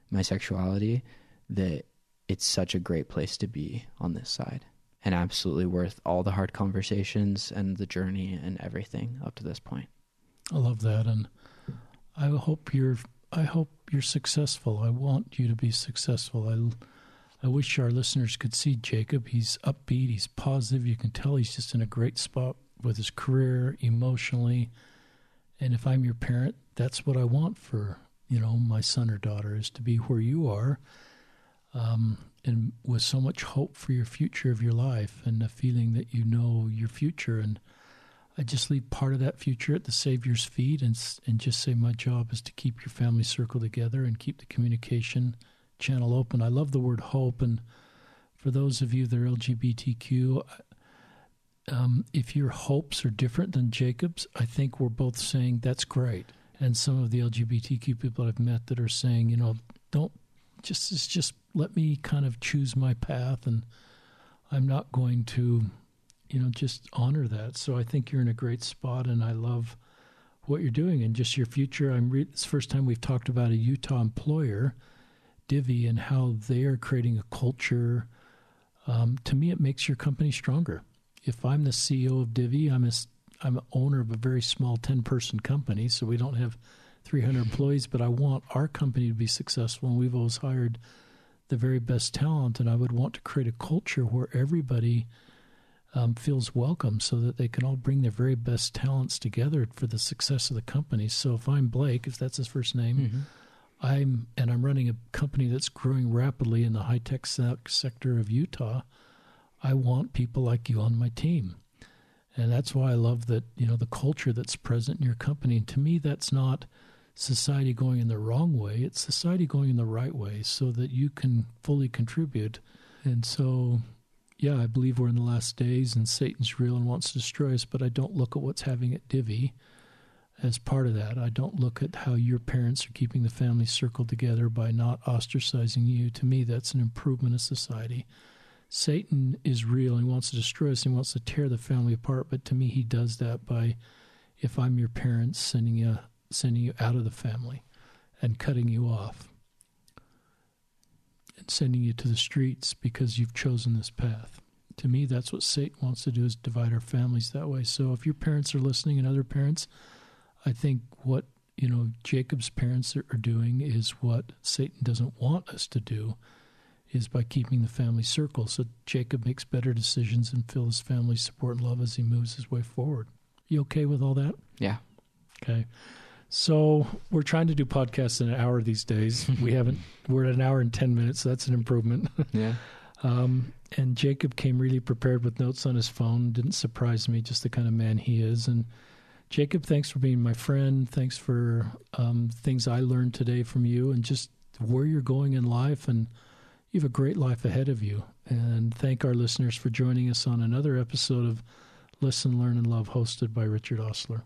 my sexuality that it's such a great place to be on this side and absolutely worth all the hard conversations and the journey and everything up to this point. I love that and I hope you're I hope you're successful. I want you to be successful. I I wish our listeners could see Jacob. He's upbeat, he's positive. You can tell he's just in a great spot with his career, emotionally, and if I'm your parent, that's what I want for you know my son or daughter is to be where you are, um, and with so much hope for your future of your life and a feeling that you know your future. And I just leave part of that future at the Savior's feet and and just say my job is to keep your family circle together and keep the communication channel open. I love the word hope and for those of you that are LGBTQ, um, if your hopes are different than Jacob's, I think we're both saying that's great. And some of the LGBTQ people I've met that are saying, you know, don't just just let me kind of choose my path, and I'm not going to, you know, just honor that. So I think you're in a great spot, and I love what you're doing and just your future. I'm re- it's first time we've talked about a Utah employer, Divvy, and how they are creating a culture. Um, to me, it makes your company stronger if I'm the CEO of Divvy, I'm a I'm an owner of a very small 10 person company, so we don't have 300 employees, but I want our company to be successful, and we've always hired the very best talent, and I would want to create a culture where everybody um, feels welcome so that they can all bring their very best talents together for the success of the company. So if I'm Blake, if that's his first name, mm-hmm. I'm and I'm running a company that's growing rapidly in the high tech se- sector of Utah I want people like you on my team. And that's why I love that, you know, the culture that's present in your company. And to me, that's not society going in the wrong way, it's society going in the right way so that you can fully contribute. And so, yeah, I believe we're in the last days and Satan's real and wants to destroy us, but I don't look at what's having at Divvy as part of that. I don't look at how your parents are keeping the family circle together by not ostracizing you. To me, that's an improvement of society. Satan is real. He wants to destroy us. He wants to tear the family apart. But to me, he does that by, if I'm your parents, sending you sending you out of the family, and cutting you off, and sending you to the streets because you've chosen this path. To me, that's what Satan wants to do: is divide our families that way. So if your parents are listening and other parents, I think what you know Jacob's parents are, doing is what Satan doesn't want us to do is by keeping the family circle so Jacob makes better decisions and feels his family's support and love as he moves his way forward. You okay with all that? Yeah. Okay. So we're trying to do podcasts in an hour these days. we haven't. We're at an hour and ten minutes. So that's an improvement. yeah. Um, and Jacob came really prepared with notes on his phone. Didn't surprise me. Just the kind of man he is. And Jacob, thanks for being my friend. Thanks for um, things I learned today from you, and just where you're going in life and you have a great life ahead of you. And thank our listeners for joining us on another episode of Listen, Learn, and Love, hosted by Richard Ostler.